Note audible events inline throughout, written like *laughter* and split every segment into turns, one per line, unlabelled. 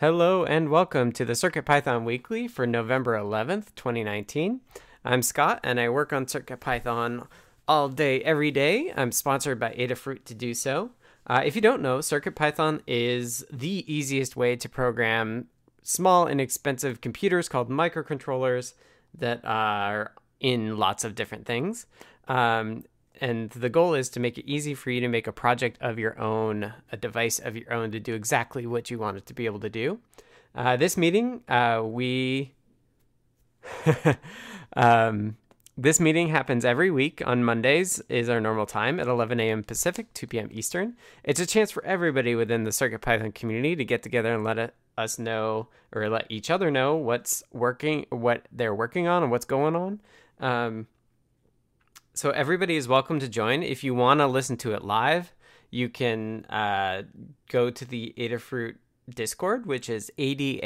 Hello and welcome to the CircuitPython Weekly for November 11th, 2019. I'm Scott and I work on CircuitPython all day, every day. I'm sponsored by Adafruit to do so. Uh, if you don't know, CircuitPython is the easiest way to program small, inexpensive computers called microcontrollers that are in lots of different things. Um, and the goal is to make it easy for you to make a project of your own, a device of your own to do exactly what you want it to be able to do. Uh, this meeting, uh, we. *laughs* um, this meeting happens every week on Mondays is our normal time at 11 a.m. Pacific, 2 p.m. Eastern. It's a chance for everybody within the CircuitPython community to get together and let us know or let each other know what's working, what they're working on, and what's going on. Um, so everybody is welcome to join. If you want to listen to it live, you can uh, go to the Adafruit Discord, which is adafru.it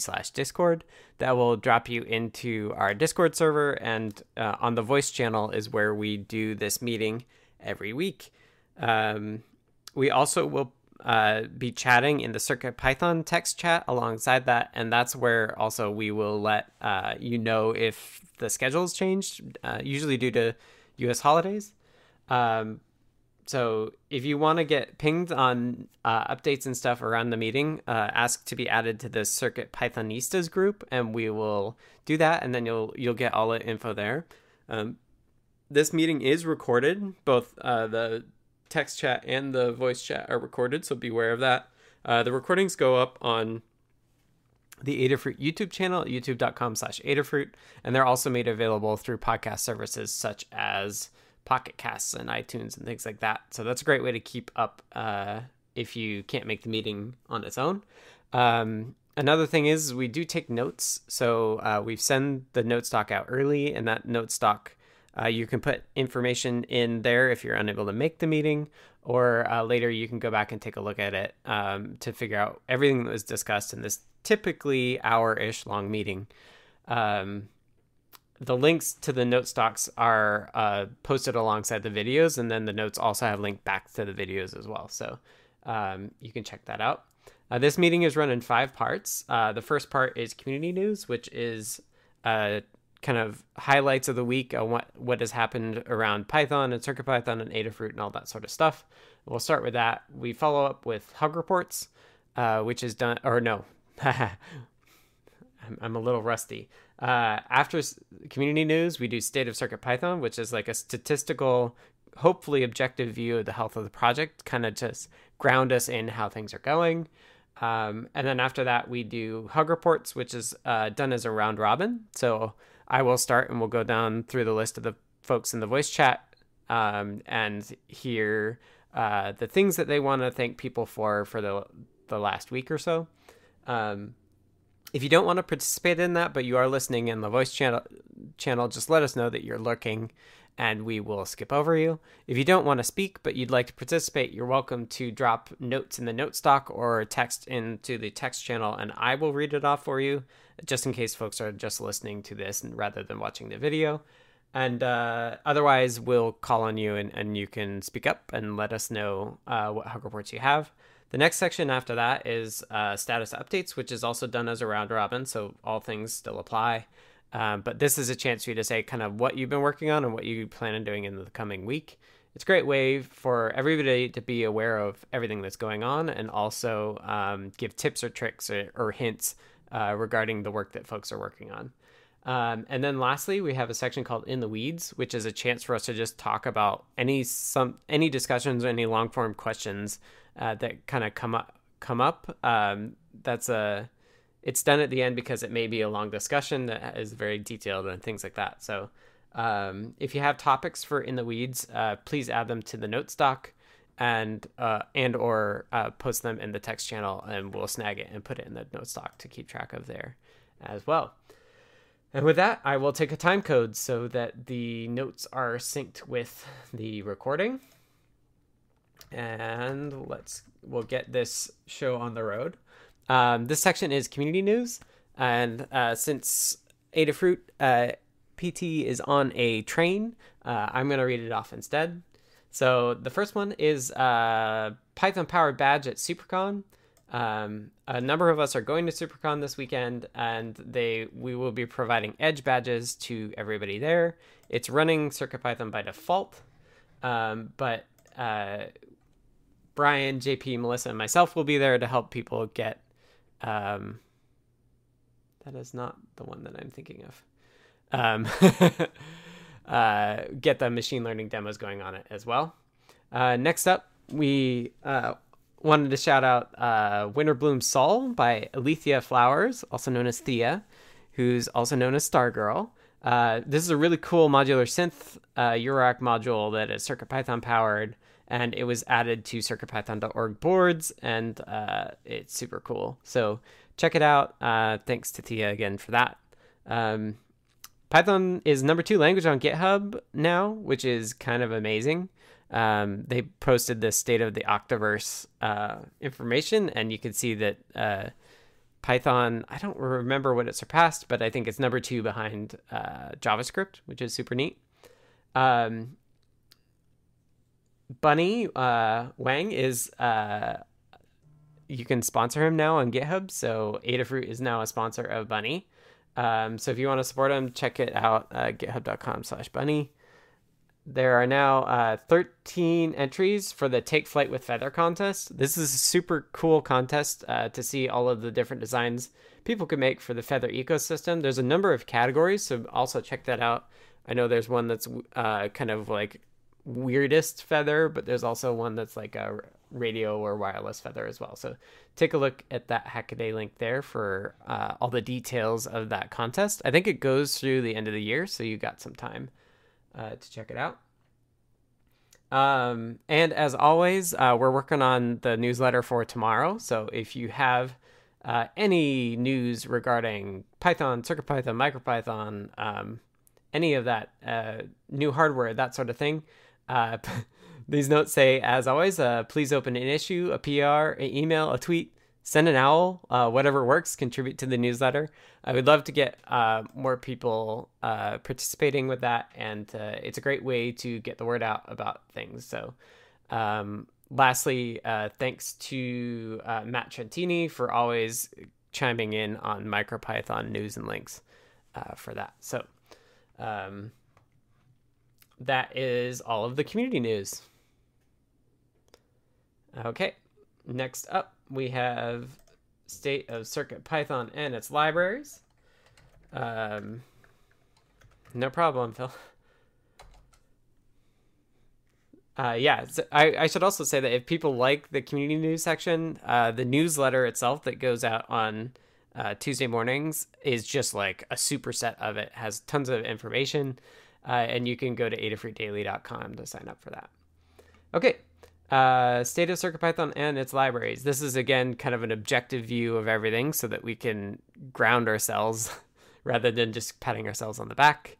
slash Discord. That will drop you into our Discord server, and uh, on the voice channel is where we do this meeting every week. Um, we also will uh, be chatting in the Circuit Python text chat alongside that, and that's where also we will let uh, you know if the schedule's changed, uh, usually due to U.S. holidays. Um, so if you want to get pinged on uh, updates and stuff around the meeting, uh, ask to be added to the Circuit Pythonistas group, and we will do that, and then you'll you'll get all the info there. Um, this meeting is recorded. Both uh, the text chat and the voice chat are recorded, so beware of that. Uh, the recordings go up on the Adafruit YouTube channel at youtube.com slash Adafruit, and they're also made available through podcast services such as Pocket Casts and iTunes and things like that. So that's a great way to keep up uh, if you can't make the meeting on its own. Um, another thing is we do take notes. So uh, we send the note stock out early, and that note stock uh, you can put information in there if you're unable to make the meeting, or uh, later you can go back and take a look at it um, to figure out everything that was discussed in this typically hour ish long meeting. Um, the links to the note stocks are uh, posted alongside the videos, and then the notes also have linked back to the videos as well. So um, you can check that out. Uh, this meeting is run in five parts. Uh, the first part is community news, which is uh, kind of highlights of the week on what, what has happened around Python and CircuitPython and Adafruit and all that sort of stuff. We'll start with that. We follow up with Hug Reports, uh, which is done, or no, *laughs* I'm, I'm a little rusty. Uh, after community news, we do State of CircuitPython, which is like a statistical, hopefully objective view of the health of the project, kind of just ground us in how things are going. Um, and then after that, we do hug reports, which is uh, done as a round robin. So I will start and we'll go down through the list of the folks in the voice chat um, and hear uh, the things that they want to thank people for for the the last week or so. Um, if you don't want to participate in that, but you are listening in the voice channel, channel, just let us know that you're lurking, and we will skip over you. If you don't want to speak, but you'd like to participate, you're welcome to drop notes in the note stock or text into the text channel, and I will read it off for you, just in case folks are just listening to this rather than watching the video. And uh, otherwise, we'll call on you, and, and you can speak up and let us know uh, what hug reports you have. The next section after that is uh, status updates, which is also done as a round robin, so all things still apply. Um, but this is a chance for you to say kind of what you've been working on and what you plan on doing in the coming week. It's a great way for everybody to be aware of everything that's going on and also um, give tips or tricks or, or hints uh, regarding the work that folks are working on. Um, and then lastly, we have a section called "In the Weeds," which is a chance for us to just talk about any some any discussions or any long form questions uh, that kind of come up come up. Um, that's a it's done at the end because it may be a long discussion that is very detailed and things like that. So um, if you have topics for in the weeds, uh, please add them to the note stock and uh, and or uh, post them in the text channel, and we'll snag it and put it in the note stock to keep track of there as well. And with that, I will take a time code so that the notes are synced with the recording and let's we'll get this show on the road. Um, this section is community news, and uh, since Adafruit uh, PT is on a train, uh, I'm going to read it off instead. So the first one is uh, Python powered badge at SuperCon. Um, a number of us are going to SuperCon this weekend, and they we will be providing Edge badges to everybody there. It's running CircuitPython by default, um, but uh, Brian, JP, Melissa, and myself will be there to help people get. Um, that is not the one that I'm thinking of. Um, *laughs* uh, get the machine learning demos going on it as well. Uh, next up, we uh, wanted to shout out uh, Winter Bloom Sol by Alethea Flowers, also known as Thea, who's also known as Stargirl. Uh, this is a really cool modular synth uh, Eurorack module that is CircuitPython powered, and it was added to CircuitPython.org boards, and uh, it's super cool. So check it out. Uh, thanks to Thea again for that. Um, Python is number two language on GitHub now, which is kind of amazing um, they posted the state of the Octoverse uh, information, and you can see that uh, Python, I don't remember what it surpassed, but I think it's number two behind uh, JavaScript, which is super neat. Um, Bunnie uh, Huang is, uh, you can sponsor him now on GitHub. So Adafruit is now a sponsor of Bunnie. Um, so if you want to support him, check it out, uh, github.com slash bunnie. There are now uh, 13 entries for the Take Flight with Feather contest. This is a super cool contest uh, to see all of the different designs people can make for the Feather ecosystem. There's a number of categories, so also check that out. I know there's one that's uh, kind of like weirdest feather, but there's also one that's like a radio or wireless feather as well. So take a look at that Hackaday link there for uh, all the details of that contest. I think it goes through the end of the year, so you got some time uh, to check it out. Um, and as always, uh, we're working on the newsletter for tomorrow. So if you have uh, any news regarding Python, CircuitPython, MicroPython, um, any of that uh, new hardware, that sort of thing, uh, *laughs* these notes say, as always, uh, please open an issue, a PR, an email, a tweet, send an owl, uh, whatever works, contribute to the newsletter. I would love to get uh, more people uh, participating with that, and uh, it's a great way to get the word out about things. So, um, lastly, thanks to Matt Trentini for always chiming in on MicroPython news and links for that. So, um, that is all of the community news. Okay, next up we have state of Circuit Python and its libraries. Um, no problem, Phil. *laughs* Uh, yeah, so I, I should also say that if people like the community news section, uh, the newsletter itself that goes out on uh, Tuesday mornings is just like a superset of it. Has tons of information, uh, and you can go to adafruitdaily.com to sign up for that. Okay, uh, state of CircuitPython and its libraries. This is again kind of an objective view of everything so that we can ground ourselves *laughs* rather than just patting ourselves on the back.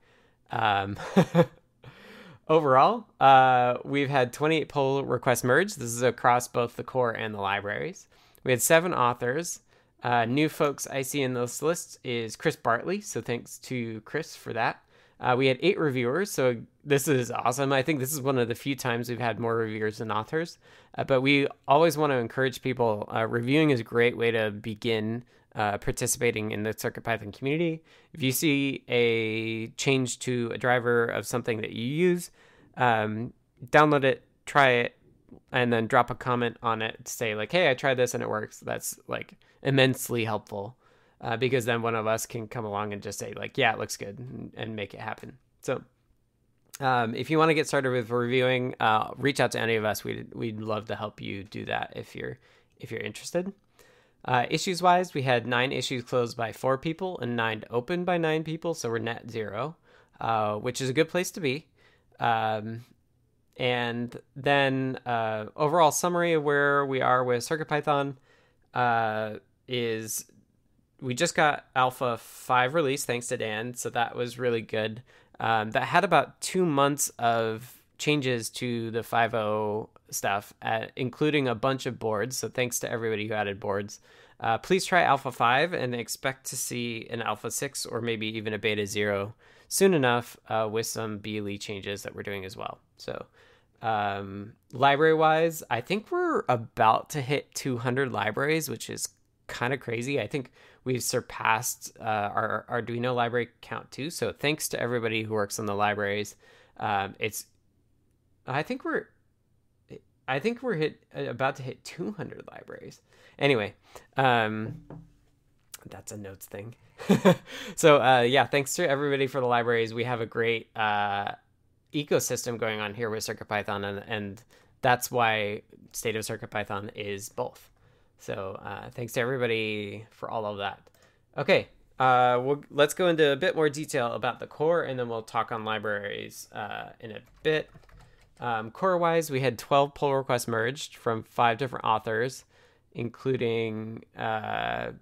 Um, *laughs* overall, uh, we've had 28 pull requests merged. This is across both the core and the libraries. We had seven authors. Uh, new folks I see in this list is Chris Bartley, so thanks to Chris for that. Uh, we had eight reviewers, so this is awesome. I think this is one of the few times we've had more reviewers than authors. Uh, but we always want to encourage people. Uh, reviewing is a great way to begin uh, participating in the CircuitPython community. If you see a change to a driver of something that you use, um, download it, try it, and then drop a comment on it to say like, "Hey, I tried this and it works." That's like immensely helpful uh, because then one of us can come along and just say like, yeah, it looks good and, and make it happen. So um, if you want to get started with reviewing, uh, reach out to any of us. We'd we'd love to help you do that if you're if you're interested. Uh, issues wise, we had nine issues closed by four people and nine opened by nine people, so we're net zero, uh, which is a good place to be. Um, and then uh, overall summary of where we are with CircuitPython uh, is we just got Alpha 5 release thanks to Dan, so that was really good. Um, that had about two months of changes to the 5.0 stuff, including a bunch of boards. So thanks to everybody who added boards. Uh, please try Alpha 5 and expect to see an Alpha 6 or maybe even a Beta 0 soon enough uh, with some BLE changes that we're doing as well. So Um, library wise, I think we're about to hit 200 libraries, which is kind of crazy. I think we've surpassed uh, our Arduino library count too. So thanks to everybody who works on the libraries. Um, it's, I think we're, I think we're hit about to hit 200 libraries. Anyway, um, that's a notes thing. *laughs* so uh, yeah, thanks to everybody for the libraries. We have a great uh, ecosystem going on here with CircuitPython, and and that's why State of CircuitPython is both. So uh, thanks to everybody for all of that. Okay, uh, we'll, let's go into a bit more detail about the core, and then we'll talk on libraries uh, in a bit. Um, core wise, we had 12 pull requests merged from five different authors, including uh,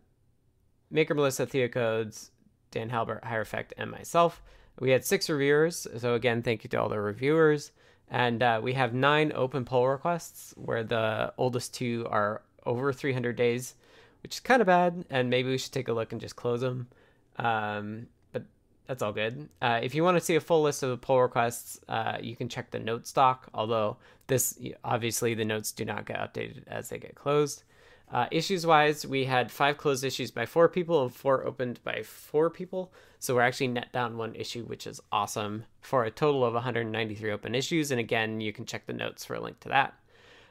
Maker Melissa Thea Codes, Dan Halbert, Hierophect, and myself. We had six reviewers, so again, thank you to all the reviewers. And uh, we have nine open pull requests, where the oldest two are over 300 days, which is kind of bad. And maybe we should take a look and just close them. Um, but that's all good. Uh, if you want to see a full list of the pull requests, uh, you can check the note stock. Although this obviously the notes do not get updated as they get closed. Uh, issues wise, we had five closed issues by four people and four opened by four people. So we're actually net down one issue, which is awesome, for a total of 193 open issues. And again, you can check the notes for a link to that.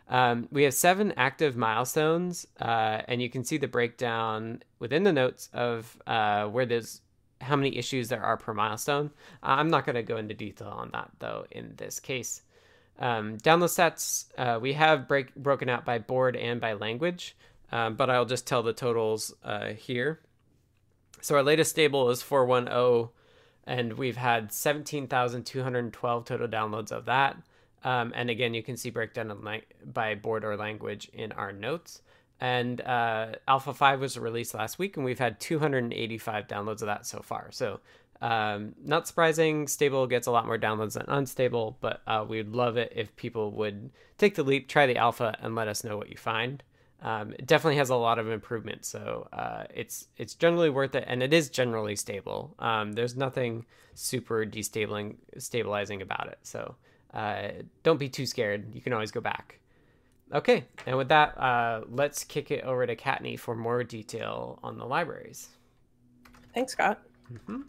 Um, we have seven active milestones, uh, and you can see the breakdown within the notes of uh, where there's how many issues there are per milestone. I'm not going to go into detail on that though in this case. Um, download stats uh, we have break broken out by board and by language, um, but I'll just tell the totals uh, here. So our latest stable is 410, and we've had 17,212 total downloads of that. Um, and again, you can see breakdown li- by board or language in our notes. And uh, Alpha 5 was released last week, and we've had 285 downloads of that so far. So, um, not surprising, stable gets a lot more downloads than unstable, but uh, we'd love it if people would take the leap, try the alpha, and let us know what you find. Um, it definitely has a lot of improvement, so uh, it's it's generally worth it, and it is generally stable. Um, there's nothing super destabilizing stabilizing about it, so uh, don't be too scared. You can always go back. Okay, and with that, uh, let's kick it over to Kattni for more detail on the libraries.
Thanks, Scott. Mm-hmm.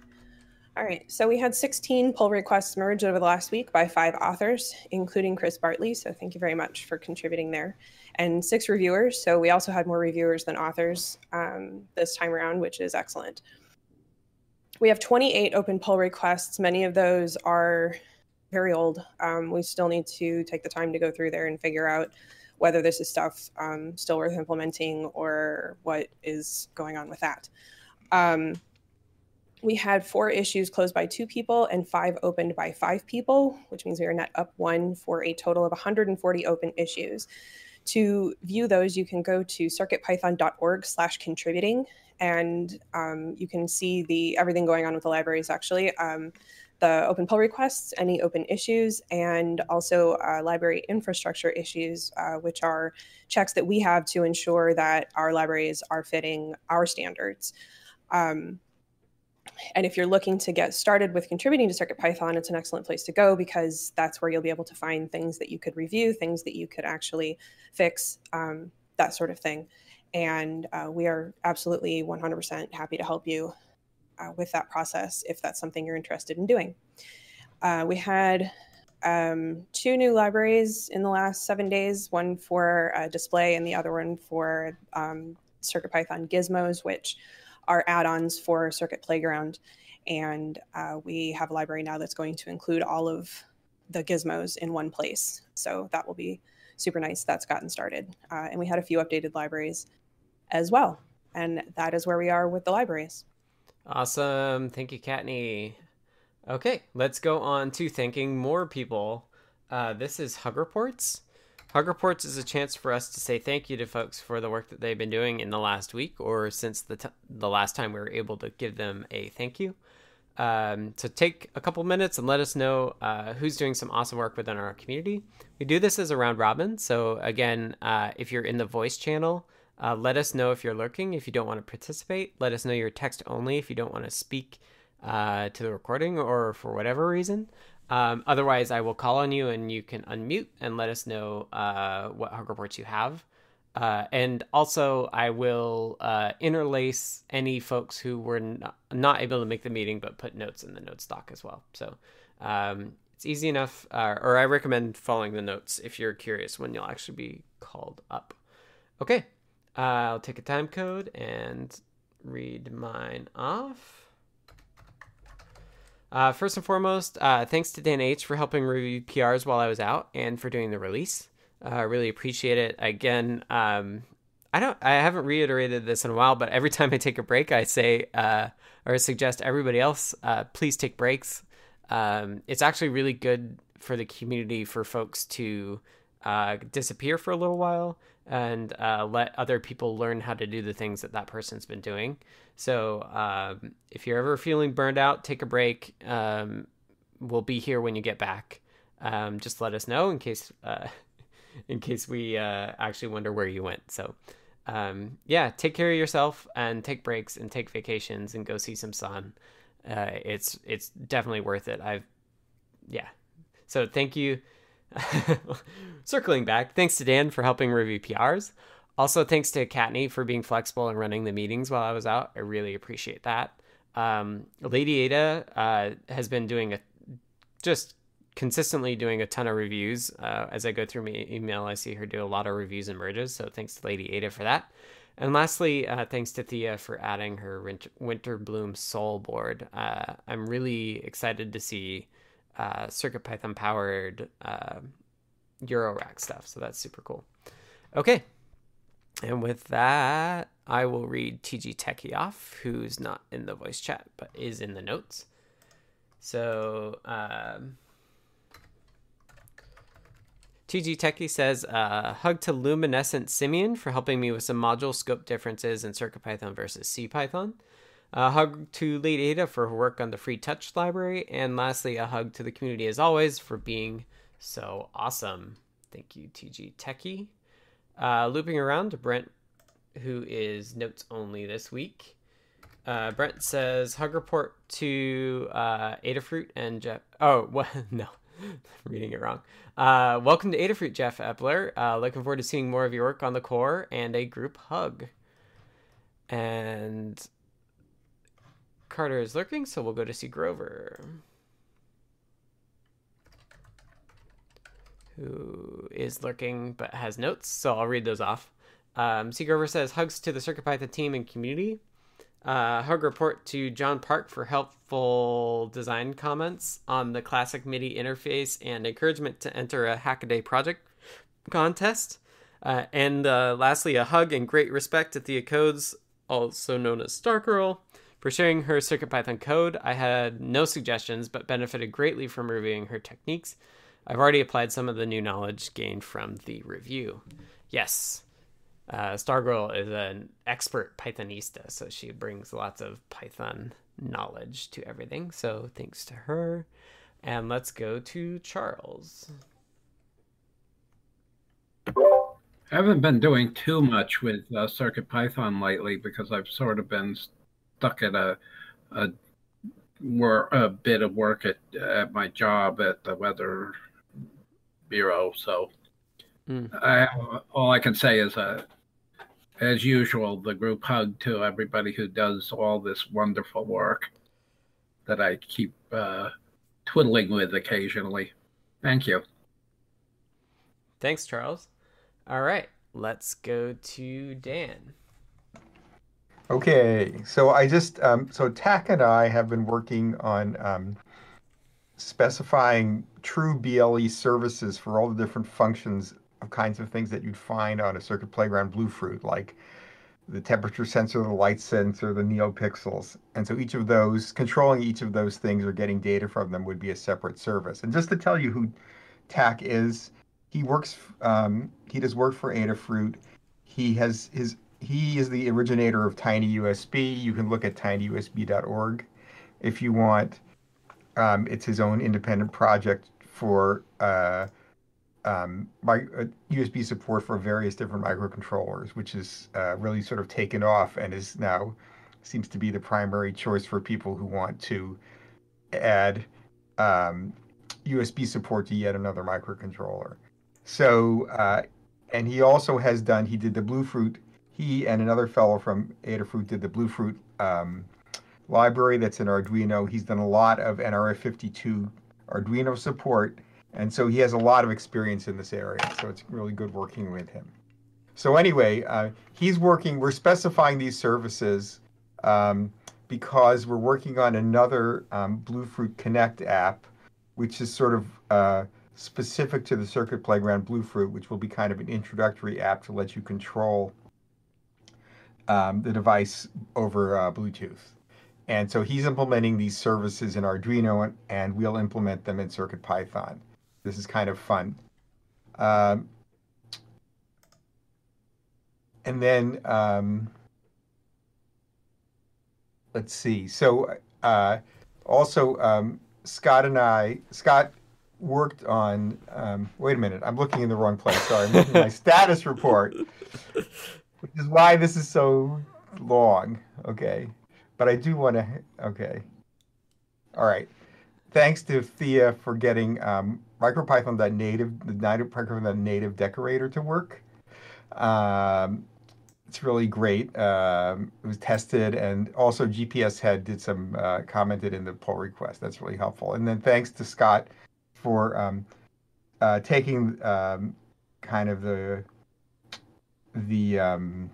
All right, so we had 16 pull requests merged over the last week by five authors, including Chris Bartley. So thank you very much for contributing there. And six reviewers. So we also had more reviewers than authors um, this time around, which is excellent. We have 28 open pull requests. Many of those are very old. Um, we still need to take the time to go through there and figure out whether this is stuff um, still worth implementing or what is going on with that. Um, we had four issues closed by two people and five opened by five people, which means we are net up one for a total of 140 open issues. To view those, you can go to circuitpython.org slash contributing and um, you can see the everything going on with the libraries actually. Um, the open pull requests, any open issues, and also uh, library infrastructure issues, uh, which are checks that we have to ensure that our libraries are fitting our standards. Um, and if you're looking to get started with contributing to CircuitPython, it's an excellent place to go because that's where you'll be able to find things that you could review, things that you could actually fix, um, that sort of thing. And uh, we are absolutely 100% happy to help you uh, with that process if that's something you're interested in doing. Uh, we had um, two new libraries in the last seven days one for uh, display and the other one for um, CircuitPython gizmos, which are add ons for Circuit Playground. And uh, we have a library now that's going to include all of the gizmos in one place. So that will be super nice. That's gotten started. Uh, and we had a few updated libraries as well. And that is where we are with the libraries.
Awesome. Thank you, Kattni. Okay, let's go on to thanking more people. Uh, this is Hug Reports. Hug Reports is a chance for us to say thank you to folks for the work that they've been doing in the last week or since the, t- the last time we were able to give them a thank you. Um, so take a couple minutes and let us know uh, who's doing some awesome work within our community. We do this as a round robin. So again, uh, if you're in the voice channel, uh, let us know if you're lurking, if you don't want to participate. Let us know you're text only if you don't want to speak uh, to the recording or for whatever reason. Um, otherwise, I will call on you and you can unmute and let us know uh, what hug reports you have. Uh, and also, I will uh, interlace any folks who were not, not, able to make the meeting but put notes in the notes doc as well. So um, it's easy enough, uh, or I recommend following the notes if you're curious when you'll actually be called up. Okay, I'll take a time code and read mine off. Uh, first and foremost, uh, thanks to Dan H for helping review PRs while I was out and for doing the release. I uh, really appreciate it. Again, um, I don't, I haven't reiterated this in a while, but every time I take a break, I say uh, or suggest everybody else, uh, please take breaks. Um, it's actually really good for the community for folks to uh, disappear for a little while and uh, let other people learn how to do the things that that person's been doing. So um, if you're ever feeling burned out, take a break. Um, we'll be here when you get back. Um, just let us know in case uh, *laughs* in case we uh, actually wonder where you went. So um, yeah, take care of yourself and take breaks and take vacations and go see some sun. Uh, it's it's definitely worth it. I've yeah. So thank you *laughs* Circling back, thanks to Dan for helping review PRs. Also, thanks to Kattni for being flexible and running the meetings while I was out. I really appreciate that. Um, Lady Ada uh, has been doing a just consistently doing a ton of reviews. Uh, as I go through my email, I see her do a lot of reviews and merges. So thanks to Lady Ada for that. And lastly, uh, thanks to Thea for adding her Winter, Winter Bloom Sol board. Uh, I'm really excited to see uh, CircuitPython powered uh, Eurorack stuff. So that's super cool. Okay. And with that, I will read TG Techie off, who's not in the voice chat, but is in the notes. So, um, TG Techie says, uh, hug to Luminescent Simian for helping me with some module scope differences in CircuitPython versus CPython. A hug to Lady Ada for her work on the free touch library. And lastly, a hug to the community as always for being so awesome. Thank you, TG Techie. Uh, looping around to Brent, who is notes only this week. Uh, Brent says hug report to uh, Adafruit and Jeff. Oh, *laughs* no, reading it wrong. Uh, welcome to Adafruit, Jeff Epler. Uh, looking forward to seeing more of your work on the core and a group hug. And Carter is lurking, so we'll go to C. Grover. Who is lurking but has notes, so I'll read those off. Um, C. Grover says, Hugs to the CircuitPython team and community. Uh, hug report to John Park for helpful design comments on the classic MIDI interface and encouragement to enter a Hackaday project contest. Uh, and uh, lastly, a hug and great respect to Thea Codes, also known as Stargirl, for sharing her CircuitPython code, I had no suggestions but benefited greatly from reviewing her techniques. I've already applied some of the new knowledge gained from the review. Yes, uh, Stargirl is an expert Pythonista, so she brings lots of Python knowledge to everything. So thanks to her. And let's go to Charles.
I haven't been doing too much with uh, CircuitPython lately because I've sort of been stuck at a a were a bit of work at at my job at the weather bureau. So mm. I, all I can say is, uh, as usual, the group hug to everybody who does all this wonderful work that I keep uh, twiddling with occasionally. Thank you.
Thanks, Charles. All right, let's go to Dan.
Okay, so I just um, so TAC and I have been working on um, specifying true BLE services for all the different functions of kinds of things that you'd find on a Circuit Playground Bluefruit, like the temperature sensor, the light sensor, the NeoPixels. And so each of those, controlling each of those things or getting data from them would be a separate service. And just to tell you who TAC is, he works, um, he does work for Adafruit. He has his he is the originator of TinyUSB. You can look at tinyusb.org if you want. Um, it's his own independent project for uh, um, my, uh, USB support for various different microcontrollers, which is uh, really sort of taken off and is now seems to be the primary choice for people who want to add um, USB support to yet another microcontroller. So, uh, and he also has done, he did the Bluefruit, he and another fellow from Adafruit did the Bluefruit um, library that's in Arduino. He's done a lot of NRF52 Arduino support. And so he has a lot of experience in this area. So it's really good working with him. So anyway, uh, he's working, we're specifying these services um, because we're working on another um, Bluefruit Connect app, which is sort of uh, specific to the Circuit Playground Bluefruit, which will be kind of an introductory app to let you control um, the device over uh, Bluetooth. And so he's implementing these services in Arduino, and, we'll implement them in CircuitPython. This is kind of fun. Um, and then um, let's see. So uh, also um, Scott and I, Scott worked on. Um, wait a minute, I'm looking in the wrong place. Sorry, I'm looking at my *laughs* status report, which is why this is so long. Okay, but I do want to. Okay, all right. Thanks to Thea for getting um, MicroPython.native, the MicroPython.native decorator to work. Um, it's really great. Um, it was tested, and also GPS Head did some uh, commented in the pull request. That's really helpful. And then thanks to Scott for um, uh, taking um, kind of the the um,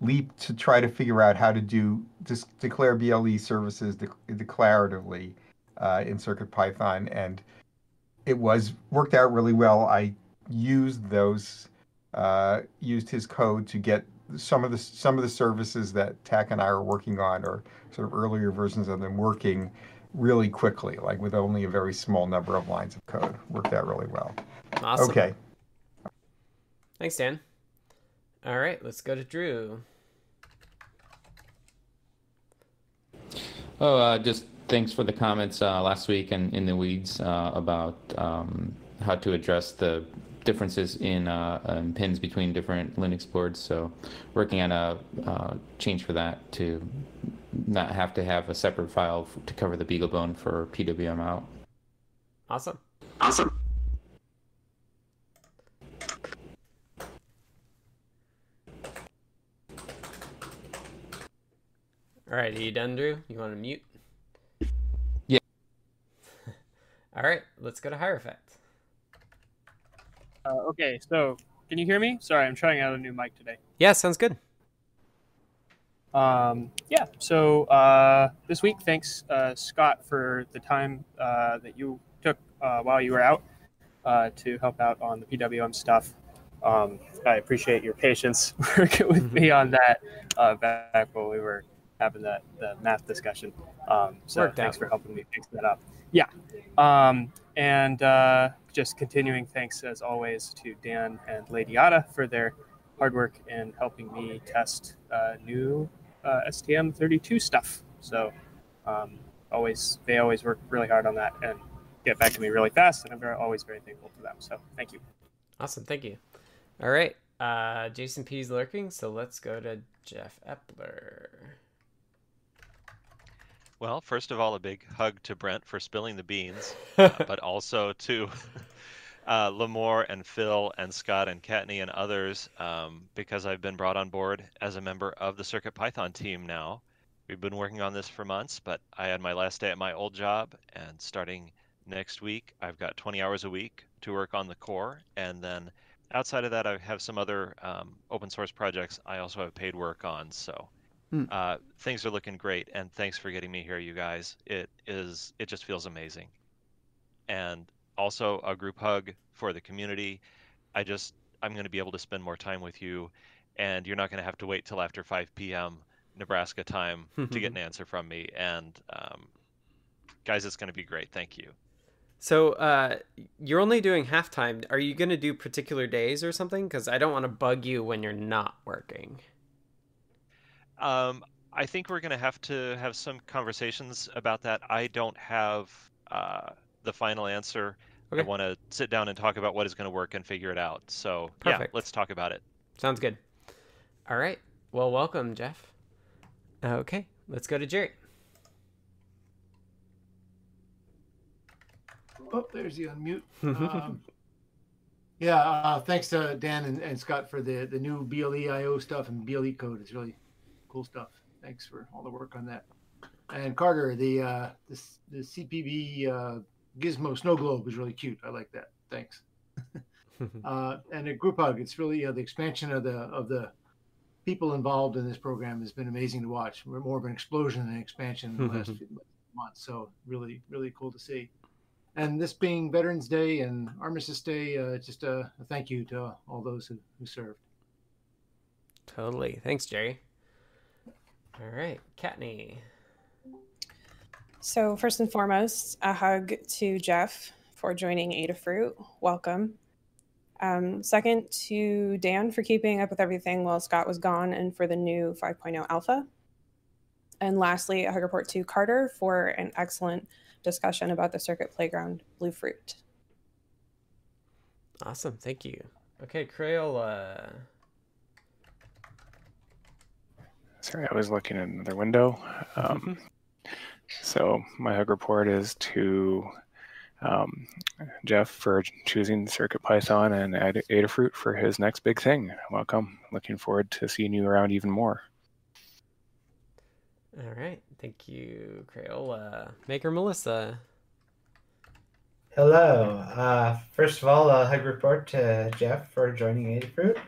leap to try to figure out how to do just declare BLE services de- declaratively uh, in CircuitPython, and it was worked out really well. I used those uh, used his code to get some of the some of the services that TAC and I are working on, or sort of earlier versions of them, working really quickly, like with only a very small number of lines of code. Worked out really well.
Awesome.
Okay.
Thanks, Dan. All right, let's go to Drew.
Oh, uh, just thanks for the comments uh, last week and in the weeds uh, about um, how to address the differences in, uh, in pins between different Linux boards. So, working on a uh, change for that to not have to have a separate file to cover the BeagleBone for PWM out.
Awesome.
Awesome.
All right, are you done, Drew? You want to mute?
Yeah. *laughs*
All right, let's go to Hierophect.
Uh, okay, so can you hear me? Sorry, I'm trying out a new mic today.
Yeah, sounds good.
Um, yeah, so uh, this week, thanks, uh, Scott, for the time uh, that you took uh, while you were out uh, to help out on the PWM stuff. Um, I appreciate your patience *laughs* working with me on that uh, back when we were having that the math discussion. Um, so
Worked
thanks
out.
for helping me fix that up. Yeah, um, and uh, just continuing thanks as always to Dan and Lady Ada for their hard work in helping me test uh, new uh, STM32 stuff. So um, always they always work really hard on that and get back to me really fast, and I'm very, always very thankful to them. So thank you.
Awesome, thank you. All right, uh, Jason is lurking, so let's go to Jeff Epler.
Well, first of all, a big hug to Brent for spilling the beans, uh, *laughs* but also to *laughs* uh, Limor and Phil and Scott and Kattni and others um, because I've been brought on board as a member of the Circuit Python team now. We've been working on this for months, but I had my last day at my old job, and starting next week, I've got 20 hours a week to work on the core, and then outside of that, I have some other um, open source projects I also have paid work on. So uh, things are looking great, and thanks for getting me here, you guys. It is it just feels amazing, and also a group hug for the community. I just I'm going to be able to spend more time with you, and you're not going to have to wait till after 5 p.m. Nebraska time *laughs* to get an answer from me. And um, guys, it's going to be great. Thank you.
So uh, you're only doing halftime. Are you going to do particular days or something? Because I don't want to bug you when you're not working.
Um, I think we're going to have to have some conversations about that. I don't have uh, the final answer.
Okay.
I want to sit down and talk about what is going to work and figure it out. So yeah,
Perfect.
let's talk about it.
Sounds good. All right. Well, welcome, Jeff. Okay, let's go to Jerry.
oh, there's the unmute. *laughs* Um, yeah, uh, thanks to Dan and, and Scott for the, the new BLE.io stuff and BLE code. It's really cool stuff. Thanks for all the work on that. And Carter, the uh, the, the CPB uh, Gizmo snow globe is really cute. I like that. Thanks. *laughs* uh, and a group hug. It's really uh, the expansion of the of the people involved in this program has been amazing to watch. We're more of an explosion than an expansion in the last *laughs* few months. So really, really cool to see. And this being Veterans Day and Armistice Day, uh, just a, a, thank you to all those who, who served.
Totally. Thanks, Jerry. All right, Kattni.
So first and foremost, a hug to Jeff for joining Adafruit. Welcome. Um, second to Dan for keeping up with everything while Scott was gone and for the new 5.0 alpha. And lastly, a hug report to Carter for an excellent discussion about the circuit playground Bluefruit.
Awesome. Thank you. Okay, Crayola.
Sorry, I was looking at another window. Um, so my hug report is to um, Jeff for choosing Circuit Python and Adafruit for his next big thing. Welcome. Looking forward to seeing you around even more.
All right. Thank you, Crayola. Maker Melissa.
Hello. Uh, first of all, a hug report to Jeff for joining Adafruit.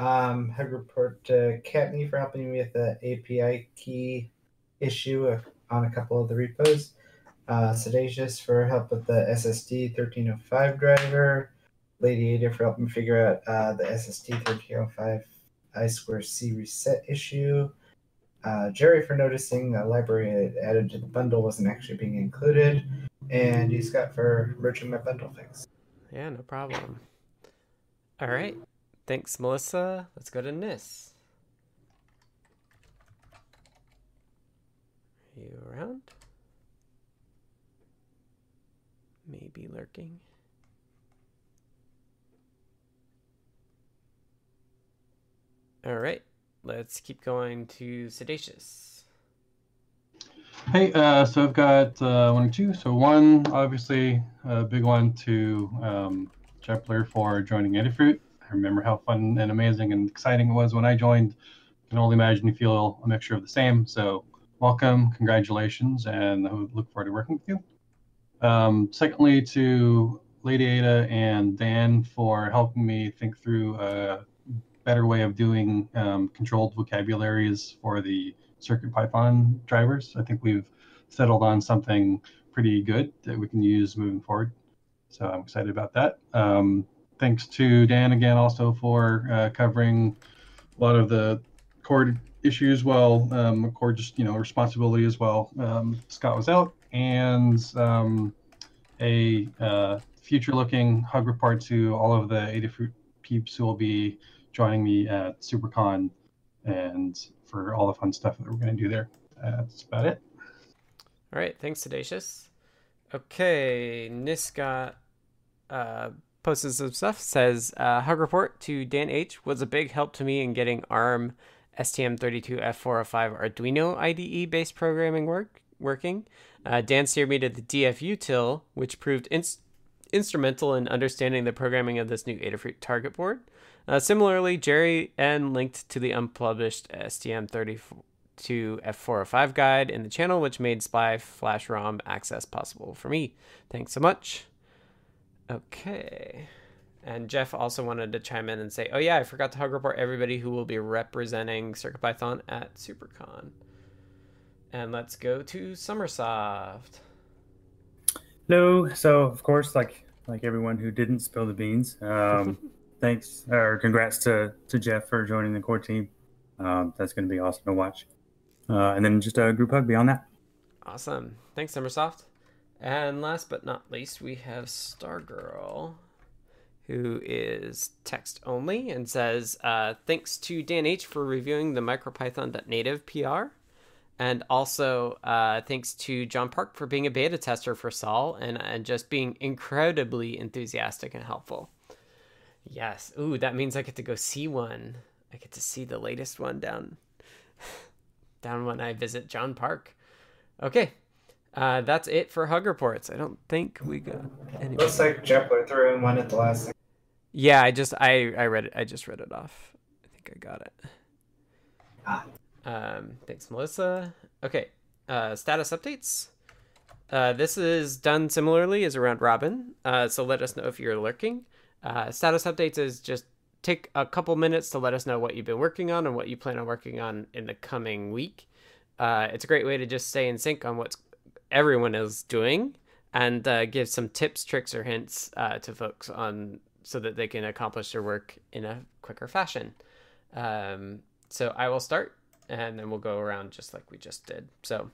Um, hug report to Kattni for helping me with the API key issue on a couple of the repos. Uh, Siddacious for help with the SSD 1305 driver. Lady Ada for helping figure out uh, the SSD 1305 I square C reset issue. Uh, Jerry for noticing a library added to the bundle wasn't actually being included. And you, Scott, for merging my bundle fix.
Yeah, no problem. All right. Thanks, Melissa. Let's go to Nis. Are you around? Maybe lurking. All right, let's keep going to Siddacious.
Hey, uh, so I've got uh, one or two. So one, obviously, a big one to um, Blair for joining Adafruit. I remember how fun and amazing and exciting it was when I joined. I can only imagine you feel a mixture of the same. So welcome, congratulations, and I look forward to working with you. Um, secondly, to Lady Ada and Dan for helping me think through a better way of doing um, controlled vocabularies for the Circuit Python drivers. I think we've settled on something pretty good that we can use moving forward. So I'm excited about that. Um, thanks to Dan again also for uh, covering a lot of the core issues well, um, core just you know responsibility as well. Um, Scott was out and um, a uh, future-looking hug report to all of the Adafruit peeps who will be joining me at SuperCon and for all the fun stuff that we're going to do there. That's about it.
All right. Thanks, Siddacious. Okay. Niska uh, posted some stuff. Says, uh, hug report to Dan H was a big help to me in getting ARM STM32F405 Arduino IDE based programming work working. Uh, Dan steered me to the DFUtil, which proved instrumental in understanding the programming of this new Adafruit target board. Uh, similarly, Jerry N linked to the unpublished STM32F405 guide in the channel, which made SPI Flash ROM access possible for me. Thanks so much. Okay. And Jeff also wanted to chime in and say, oh, yeah, I forgot to hug report everybody who will be representing CircuitPython at SuperCon. And let's go to Sommersoft.
Hello. So, of course, like like everyone who didn't spill the beans, um, *laughs* thanks or congrats to to Jeff for joining the core team. Um, that's going to be awesome to watch. Uh, and then just a group hug beyond that.
Awesome. Thanks, Sommersoft. And last but not least, we have Stargirl, who is text only and says, uh, Thanks to Dan H for reviewing the MicroPython.native PR. And also, uh, thanks to John Park for being a beta tester for Sol and, and just being incredibly enthusiastic and helpful. Yes. Ooh, that means I get to go see one. I get to see the latest one down *laughs* down when I visit John Park. Okay. Uh, that's it for hug reports. I don't think we got any.
Looks like Jepler threw in one at the last second.
Yeah, I just I I read it. I just read it off. I think I got it.
Ah.
Um, thanks, Melissa. Okay, uh, status updates. Uh, this is done similarly as around Robin. Uh, so let us know if you're lurking. Uh, status updates is just take a couple minutes to let us know what you've been working on and what you plan on working on in the coming week. Uh, it's a great way to just stay in sync on what's everyone is doing and uh, give some tips, tricks, or hints uh, to folks on so that they can accomplish their work in a quicker fashion. Um, so I will start, and then we'll go around just like we just did. So,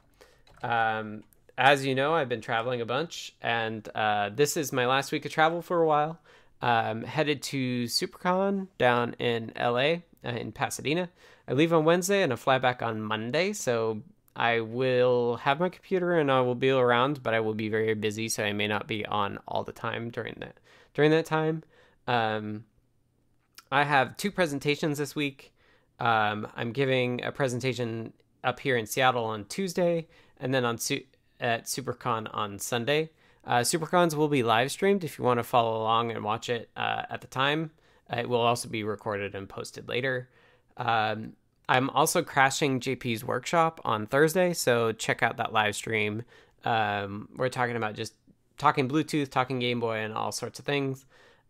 um, as you know, I've been traveling a bunch, and uh, this is my last week of travel for a while. I'm headed to SuperCon down in LA uh, in Pasadena. I leave on Wednesday and I fly back on Monday. So I will have my computer and I will be around, but I will be very busy, so I may not be on all the time during that during that time. Um, I have two presentations this week. Um, I'm giving a presentation up here in Seattle on Tuesday, and then on Su- at SuperCon on Sunday. Uh, SuperCons will be live streamed if you want to follow along and watch it uh, at the time. Uh, it will also be recorded and posted later. Um, I'm also crashing JP's workshop on Thursday, so check out that live stream. Um, we're talking about just talking Bluetooth, talking Game Boy, and all sorts of things.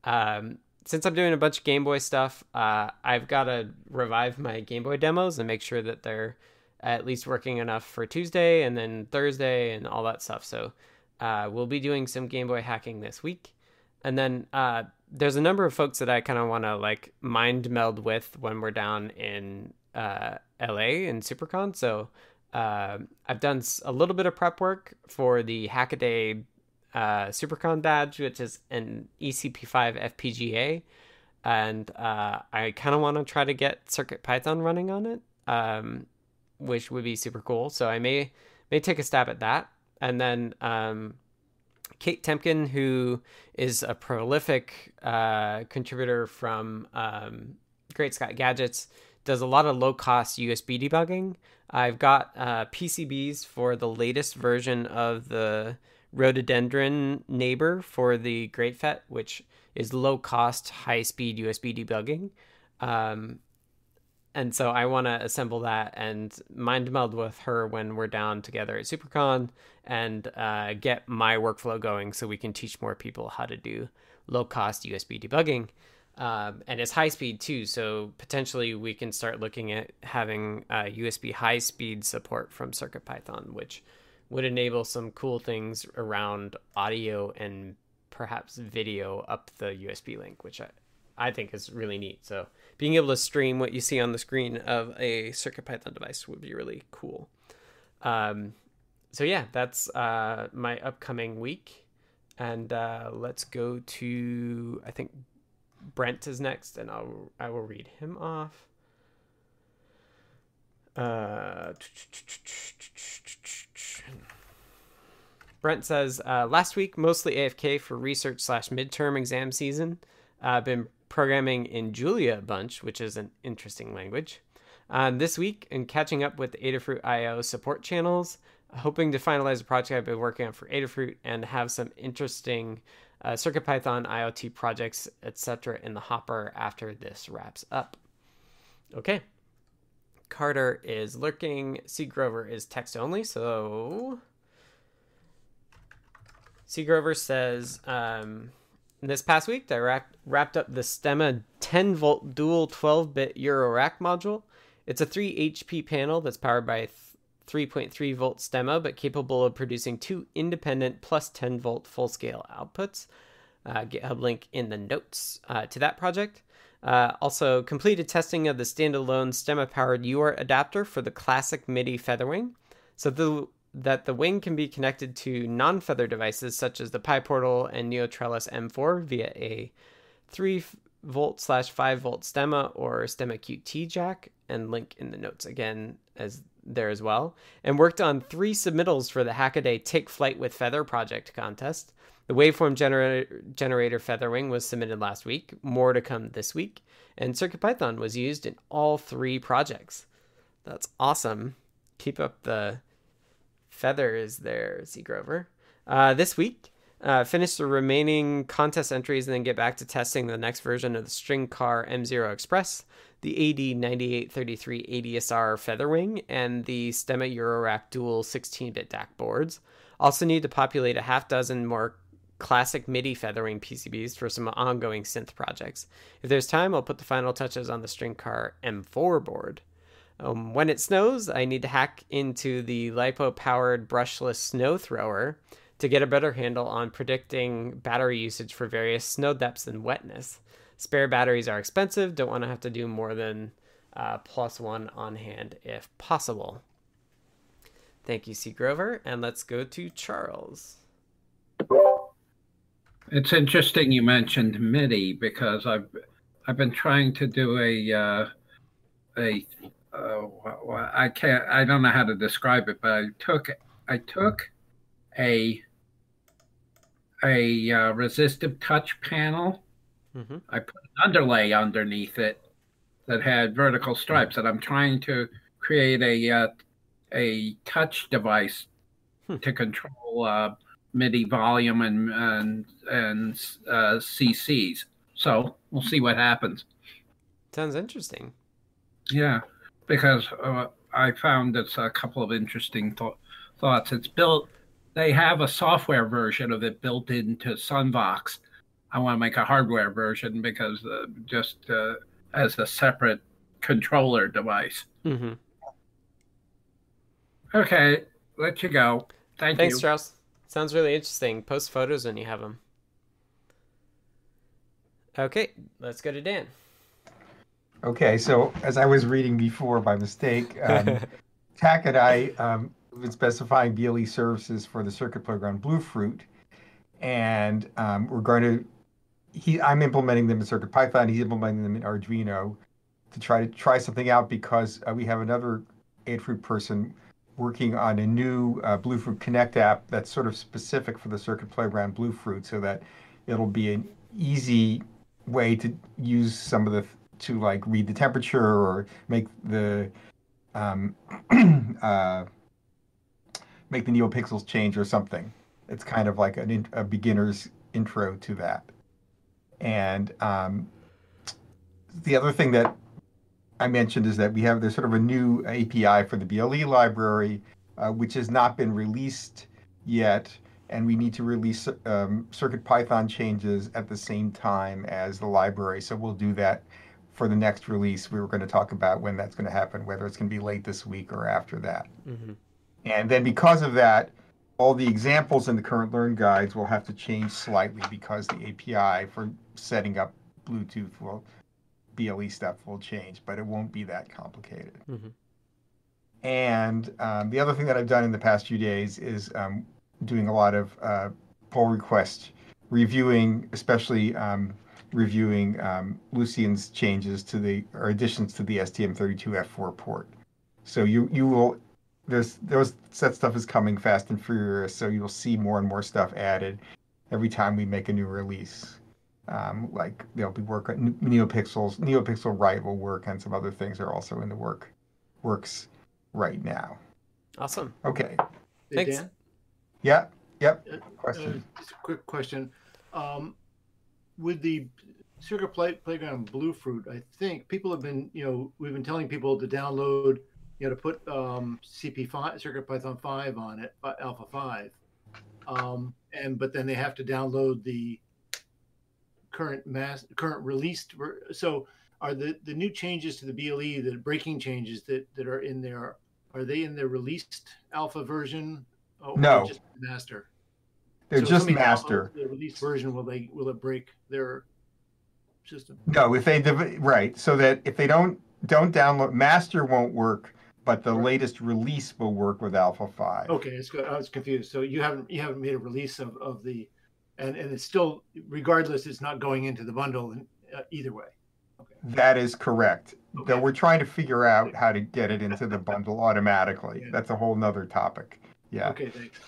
Um, since I'm doing a bunch of Game Boy stuff, uh, I've got to revive my Game Boy demos and make sure that they're at least working enough for Tuesday and then Thursday and all that stuff. So uh, we'll be doing some Game Boy hacking this week. And then uh, there's a number of folks that I kind of want to like mind meld with when we're down in uh, LA and SuperCon. So uh, I've done a little bit of prep work for the Hackaday uh, SuperCon badge, which is an ECP5 FPGA. And uh, I kind of want to try to get Circuit Python running on it, um, which would be super cool. So I may may take a stab at that. And then um, Kate Temkin, who is a prolific uh, contributor from um, Great Scott Gadgets, does a lot of low cost USB debugging. I've got uh, PCBs for the latest version of the rhododendron neighbor for the GreatFET, which is low cost, high speed USB debugging. Um, and so I want to assemble that and mind meld with her when we're down together at SuperCon and uh, get my workflow going so we can teach more people how to do low cost USB debugging um, and it's high speed too. So potentially we can start looking at having uh, USB high speed support from CircuitPython, which would enable some cool things around audio and perhaps video up the USB link, which I, I think is really neat. So being able to stream what you see on the screen of a CircuitPython device would be really cool. Um, so yeah, that's uh, my upcoming week. And uh, let's go to, I think Brent is next, and I'll I will read him off. Uh, Brent says uh, last week mostly AFK for research slash midterm exam season. I've uh, been programming in Julia a bunch, which is an interesting language. Um, this week, and catching up with the Adafruit IO support channels, hoping to finalize a project I've been working on for Adafruit and have some interesting uh, CircuitPython, IoT projects, etc. in the hopper after this wraps up. Okay. Carter is lurking. C. Grover is text only. So C. Grover says, um, this past week, I wrapped, wrapped up the Stemma 10 volt dual 12 bit Eurorack module. It's a 3 HP panel that's powered by 3.3 volt stemma, but capable of producing two independent plus 10 volt full scale outputs. Uh, GitHub link in the notes uh, to that project. Uh, also, completed testing of the standalone stemma powered UART adapter for the classic MIDI Featherwing, so the, that the wing can be connected to non feather devices such as the PyPortal and NeoTrellis M4 via a 3 volt slash 5 volt stemma or stemma QT jack, and link in the notes again as there as well, and worked on three submittals for the Hackaday Take Flight with Feather project contest. The waveform generator, generator Featherwing was submitted last week, more to come this week, and CircuitPython was used in all three projects. That's awesome. Keep up the feather is there, C. Grover. Uh, this week, uh, finish the remaining contest entries and then get back to testing the next version of the String Car M0 Express, the AD9833 ADSR Featherwing, and the Stemma Eurorack Dual 16 bit DAC boards. Also, need to populate a half dozen more classic MIDI Featherwing PCBs for some ongoing synth projects. If there's time, I'll put the final touches on the String Car M4 board. Um, when it snows, I need to hack into the LiPo powered brushless snow thrower to get a better handle on predicting battery usage for various snow depths and wetness. Spare batteries are expensive, don't want to have to do more than uh, plus one on hand if possible. Thank you, C. Grover, and let's go to Charles.
It's interesting you mentioned MIDI because I've I've been trying to do a uh, a uh, I can't I don't know how to describe it, but I took I took a a uh, resistive touch panel.
Mm-hmm.
I put an underlay underneath it that had vertical stripes, and I'm trying to create a uh, a touch device
Hmm.
to control uh, MIDI volume and and and uh, CCs. So we'll see what happens.
Sounds interesting.
Yeah, because uh, I found it's a couple of interesting th- thoughts. It's built. They have a software version of it built into Sunvox. I want to make a hardware version because uh, just uh, as a separate controller device.
Mm-hmm.
Okay, let you go. Thank you.
Thanks,
you.
Charles. Sounds really interesting. Post photos when you have them. Okay, let's go to Dan.
Okay, so as I was reading before by mistake, um, Thach and I um, have been specifying BLE services for the circuit playground Bluefruit, and um, we're going to. He, I'm implementing them in CircuitPython. He's implementing them in Arduino to try to try something out because uh, we have another Adafruit person working on a new uh, Bluefruit Connect app that's sort of specific for the circuit playground Bluefruit, so that it'll be an easy way to use some of the to like read the temperature or make the um, *clears throat* uh, make the neopixels change or something. It's kind of like an a beginner's intro to that. And um, the other thing that I mentioned is that we have there's sort of a new API for the BLE library, uh, which has not been released yet, and we need to release um, Circuit Python changes at the same time as the library. So we'll do that for the next release. We were going to talk about when that's going to happen, whether it's going to be late this week or after that.
Mm-hmm.
And then because of that, all the examples in the current Learn guides will have to change slightly because the API for setting up Bluetooth will BLE stuff will change, but it won't be that complicated.
Mm-hmm.
And um, the other thing that I've done in the past few days is um, doing a lot of uh, pull request reviewing, especially um, reviewing um, Lucian's changes to the or additions to the STM32F4 port. So you you will there's those that stuff is coming fast and furious. So you'll see more and more stuff added every time we make a new release. Um, like there'll be work on NeoPixels, NeoPixel Write will work, and some other things are also in the work works right now.
Awesome.
Okay.
Hey,
Thanks.
Dan?
Yeah. Yep.
Uh,
Question.
Uh, just a quick question. Um, with the Circuit Play, Playground Bluefruit, I think people have been, you know, we've been telling people to download, you know, to put um, CP5, Circuit Python 5 on it, Alpha 5. Um, and but then they have to download the current mass, current released. So are the the new changes to the BLE, the breaking changes that that are in there, are they in the released alpha version? Or
No.
just master.
They're
So
just master.
The released version will they will it break their system?
No, if they right, so that if they don't don't download master won't work, but the latest release will work with Alpha Five.
Okay, it's good. I was confused. So you haven't you haven't made a release of, of the, and and it's still regardless, it's not going into the bundle in, uh, either way. Okay.
That is correct. Though we're trying to figure out how to get it into the bundle automatically. That's a whole nother topic. Yeah.
Okay, thanks.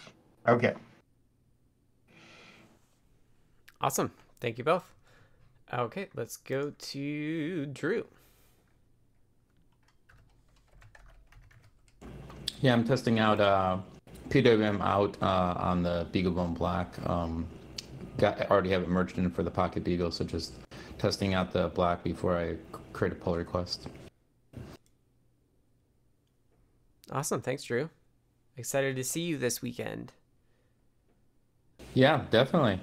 Okay.
Awesome. Thank you both. Okay, let's go to Drew.
Yeah, I'm testing out uh, PWM out uh, on the BeagleBone Black. Um, got already have it merged in for the Pocket Beagle, so just testing out the black before I create a pull request.
Awesome. Thanks, Drew. Excited to see you this weekend.
Yeah, definitely.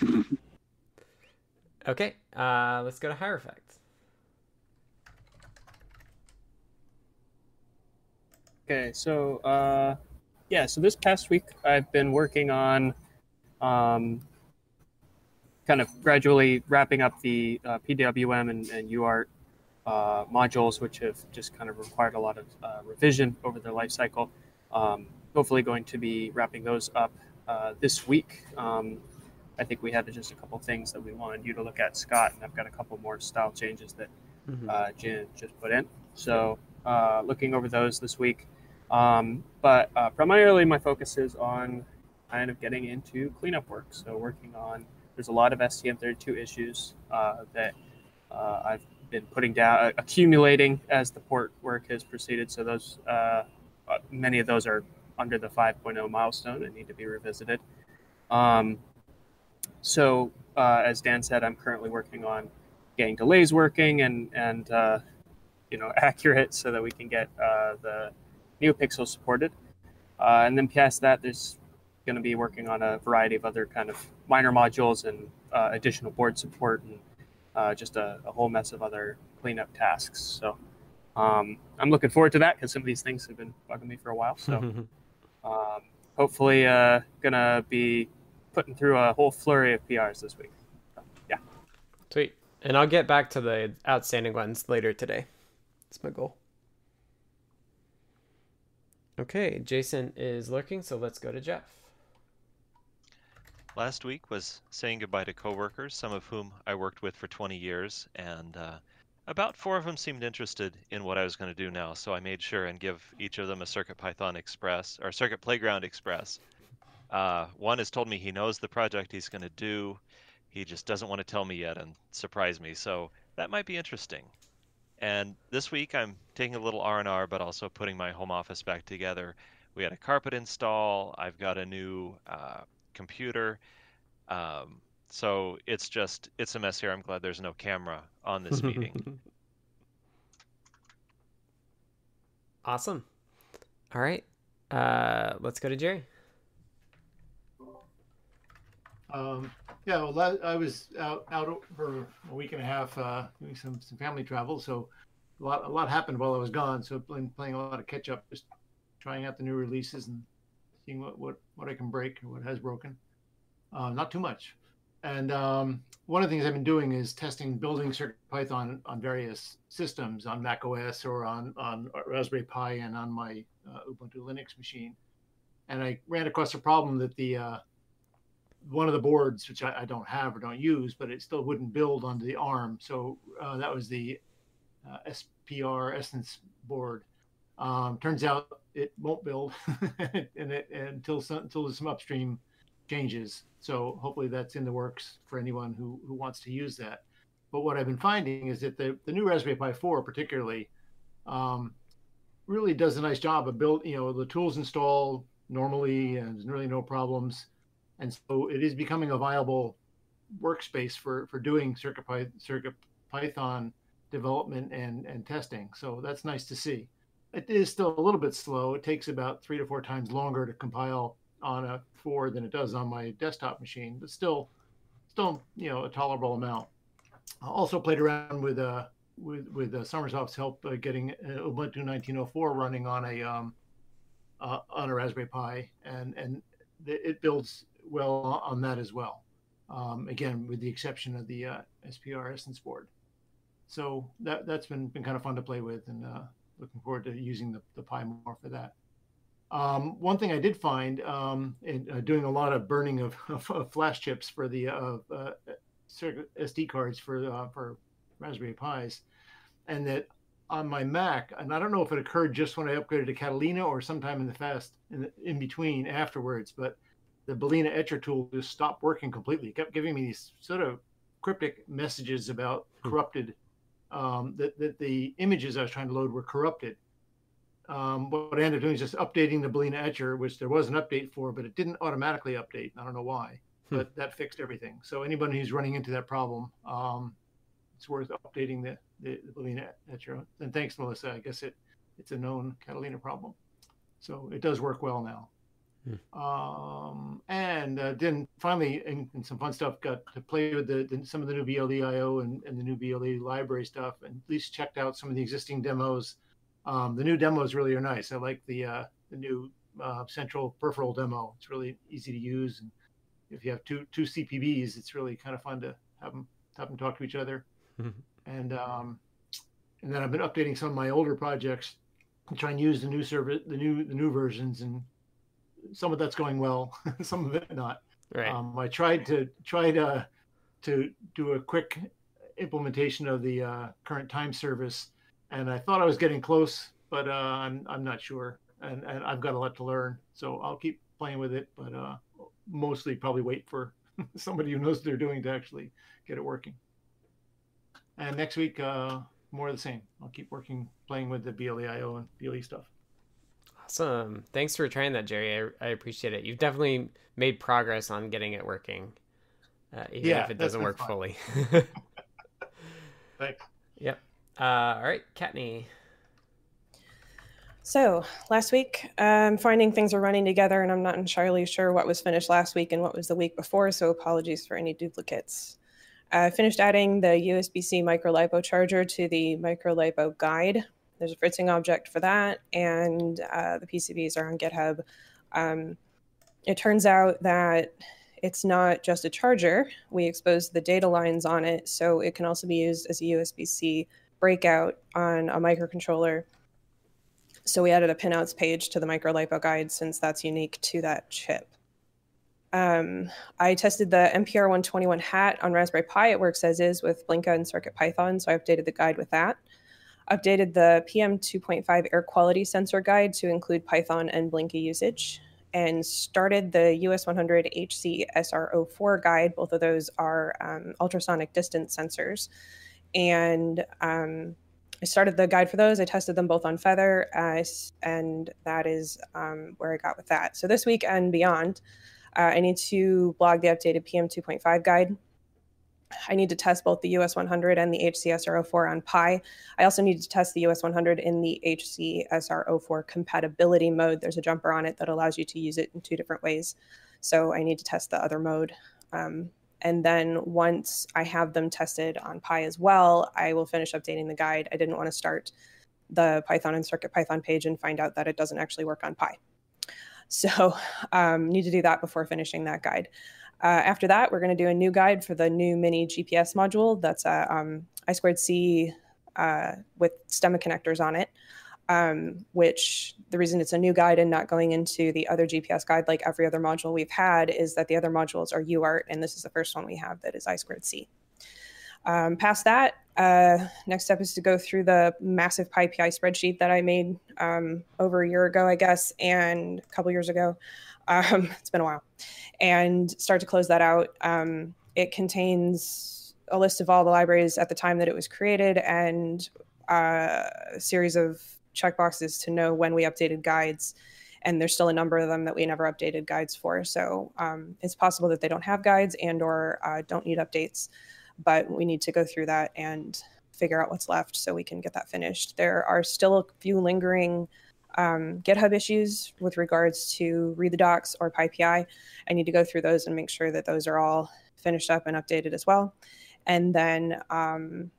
*laughs*
okay, uh, let's go to Hierophect.
Okay, so uh, yeah, so this past week I've been working on um, kind of gradually wrapping up the uh, PWM and, and UART uh, modules, which have just kind of required a lot of uh, revision over their life cycle. Um, hopefully, going to be wrapping those up uh, this week. Um, I think we had just a couple things that we wanted you to look at, Scott, and I've got a couple more style changes that
Mhm.
uh, Jen just put in. So, uh, looking over those this week. Um, but uh, primarily, my focus is on kind of getting into cleanup work. So, working on there's a lot of STM32 issues uh, that uh, I've been putting down, accumulating as the port work has proceeded. So, those uh, uh, many of those are under the 5.0 milestone and need to be revisited. Um, so, uh, as Dan said, I'm currently working on getting delays working and and uh, you know *laughs* accurate so that we can get uh, the NeoPixel supported. Uh, and then past that, there's going to be working on a variety of other kind of minor modules and uh, additional board support and uh, just a, a whole mess of other cleanup tasks. So um, I'm looking forward to that because some of these things have been bugging me for a while. So *laughs* um, hopefully, uh, gonna be putting through a whole flurry of PRs this week. So, yeah.
Sweet. And I'll get back to the outstanding ones later today. That's my goal. Okay, Jason is lurking, so let's go to Jeff.
Last week was saying goodbye to coworkers, some of whom I worked with for 20 years, and uh, about four of them seemed interested in what I was going to do now. So I made sure and give each of them a Circuit Python Express or Circuit Playground Express. Uh, one has told me he knows the project he's going to do. He just doesn't want to tell me yet and surprise me. So that might be interesting. And this week I'm taking a little R&R, but also putting my home office back together. We had a carpet install. I've got a new uh, computer. Um, so it's just it's a mess here. I'm glad there's no camera on this meeting. *laughs*
Awesome. All right. Uh, let's go to Jerry.
Um, yeah, well, I was out out for a week and a half uh, doing some, some family travel, so a lot a lot happened while I was gone. So I've been playing a lot of catch up, just trying out the new releases and seeing what what, what I can break or what has broken. Uh, not too much. And um, one of the things I've been doing is testing building Circuit Python on various systems on Mac OS or on on Raspberry Pi and on my uh, Ubuntu Linux machine. And I ran across a problem that the uh, one of the boards, which I, I, don't have or don't use, but it still wouldn't build onto the ARM. So uh, that was the uh, Spresense board. Um, turns out it won't build, *laughs* and it until some, until there's some upstream changes. So hopefully that's in the works for anyone who who wants to use that. But what I've been finding is that the the new Raspberry Pi 4, particularly, um, really does a nice job of build. You know, the tools install normally, and there's really no problems and so it is becoming a viable workspace for for doing circuit, Py, circuit python development and and testing. So that's nice to see. It is still a little bit slow. It takes about three to four times longer to compile on a four than it does on my desktop machine but still still you know a tolerable amount. I also played around with uh with with uh, Sommersoft's help uh, getting uh, Ubuntu 1904 running on a um, uh, on a Raspberry Pi, and and it builds well on that as well. Um, again, with the exception of the uh, Spresense board. So that that's been been kind of fun to play with, and uh, looking forward to using the, the Pi more for that. Um, one thing I did find um, in uh, doing a lot of burning of, *laughs* of, of flash chips for the uh, SD cards for uh, for Raspberry Pis, and that on my Mac, and I don't know if it occurred just when I upgraded to Catalina or sometime in the fast in, the, in between afterwards, but the Balena etcher tool just stopped working completely. It kept giving me these sort of cryptic messages about corrupted, um, that, that the images I was trying to load were corrupted. um, what I ended up doing is just updating the Balena Etcher, which there was an update for, but it didn't automatically update. I don't know why, hmm. but that fixed everything. So anybody who's running into that problem, um, it's worth updating the, the, the Balena Etcher. And thanks, Melissa. I guess it it's a known Catalina problem. So it does work well now. Hmm. Um, and uh, then finally, and, some fun stuff, got to play with the, the, some of the new BLE.io and, and the new BLE library stuff, and at least checked out some of the existing demos. Um, the new demos really are nice. I like the uh, the new uh, central peripheral demo. It's really easy to use, and if you have two two CPBs, it's really kind of fun to have them have them talk to each other. Mm-hmm. And um, and then I've been updating some of my older projects and try and use the new service, the new the new versions, and some of that's going well, *laughs* some of it not.
Right.
Um, I tried to try to to do a quick implementation of the uh, current time service, and I thought I was getting close, but uh, I'm I'm not sure, and and I've got a lot to learn, so I'll keep playing with it, but uh, mostly probably wait for *laughs* somebody who knows what they're doing to actually get it working. And next week, uh, more of the same. I'll keep working, playing with the BLEIO and BLE stuff.
Awesome. Thanks for trying that, Jerry. I, I appreciate it. You've definitely made progress on getting it working, uh, even yeah, if it doesn't work fun. fully. *laughs* *laughs*
Thanks.
Yep. Uh, all right, Kattni.
So last week, I'm finding things are running together, and I'm not entirely sure what was finished last week and what was the week before. So apologies for any duplicates. I finished adding the USB-C micro LiPo charger to the micro LiPo guide. There's a fritzing object for that, and uh, the PCBs are on GitHub. Um, it turns out that it's not just a charger. We exposed the data lines on it, so it can also be used as a USB-C breakout on a microcontroller. So we added a pinouts page to the micro LiPo guide since that's unique to that chip. Um, I tested the MPR 121 hat on Raspberry Pi. It works as is with Blinka and CircuitPython, so I updated the guide with that. Updated the PM 2.5 air quality sensor guide to include Python and Blinka usage, and started the US100 HC SR04 guide. Both of those are um, ultrasonic distance sensors. And um, I started the guide for those. I tested them both on Feather, uh, and that is um, where I got with that. So this week and beyond, uh, I need to blog the updated PM 2.5 guide. I need to test both the US100 and the HCSR04 on Pi. I also need to test the US100 in the HCSR04 compatibility mode. There's a jumper on it that allows you to use it in two different ways. So I need to test the other mode. Um, and then once I have them tested on Pi as well, I will finish updating the guide. I didn't want to start the Python and Circuit Python page and find out that it doesn't actually work on Pi. So um, need to do that before finishing that guide. Uh, after that, we're going to do a new guide for the new mini GPS module. That's a um, I squared C uh, with stemma connectors on it. Um, which the reason it's a new guide and not going into the other GPS guide like every other module we've had is that the other modules are UART, and this is the first one we have that is I squared C. Um, past that, uh, next step is to go through the massive PyPI spreadsheet that I made um, over a year ago, I guess, and a couple years ago. Um, *laughs* it's been a while, and start to close that out. Um, it contains a list of all the libraries at the time that it was created and uh, a series of checkboxes to know when we updated guides. And there's still a number of them that we never updated guides for. So um, it's possible that they don't have guides and or uh, don't need updates but we need to go through that and figure out what's left so we can get that finished. There are still a few lingering um, GitHub issues with regards to read the docs or PyPI. I need to go through those and make sure that those are all finished up and updated as well. And then um,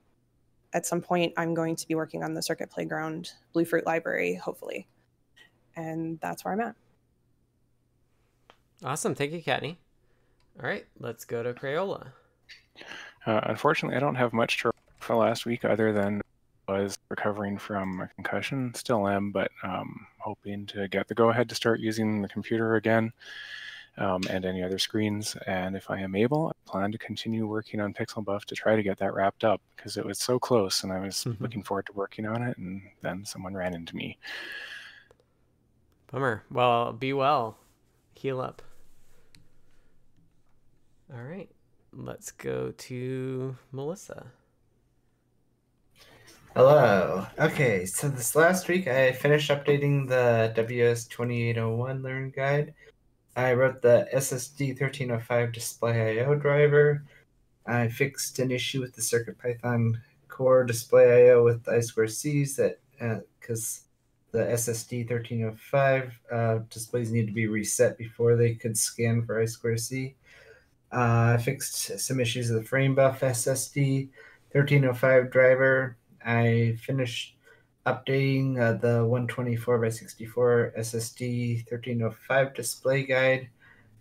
at some point, I'm going to be working on the Circuit Playground Bluefruit library, hopefully. And that's where I'm at.
Awesome. Thank you, Kattni. All right, let's go to Crayola.
Uh, unfortunately, I don't have much to for last week other than was recovering from a concussion. Still am, but um, hoping to get the go ahead to start using the computer again um, and any other screens. And if I am able, I plan to continue working on Pixel Buff to try to get that wrapped up because it was so close and I was mm-hmm. looking forward to working on it. And then someone ran into me.
Bummer. Well, be well. Heal up. All right let's go to Melissa.
Hello. Okay, so this last week I finished updating the WS2801 Learn Guide. I wrote the SSD 1305 display IO driver. I fixed an issue with the CircuitPython core display IO with I2Cs that because uh, the SSD 1305 uh, displays need to be reset before they could scan for I2C. Uh, I fixed some issues with the frame buff SSD 1305 driver. I finished updating uh, the 124 by 64 SSD 1305 display guide.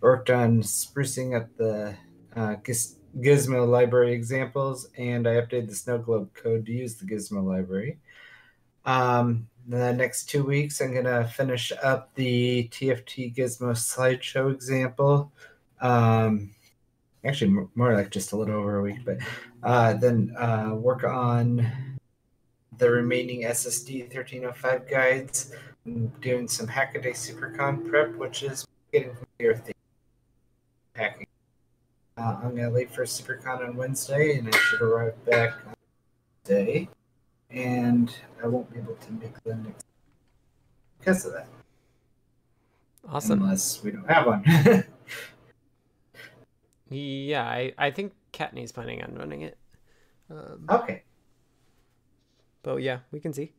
Worked on sprucing up the uh, Gizmo library examples, and I updated the snow globe code to use the Gizmo library. Um, the next two weeks, I'm going to finish up the TFT Gizmo slideshow example. Um, actually, more like just a little over a week, but uh, then uh, work on the remaining SSD 1305 guides. I'm doing some Hackaday SuperCon prep, which is getting familiar with hacking. Uh, I'm gonna leave for SuperCon on Wednesday, and I should arrive back on Day, and I won't be able to make the next because of that.
Awesome.
Unless we don't have one. *laughs*
yeah, I, I think Kattni's planning on running it. Um,
okay.
But yeah, we can see.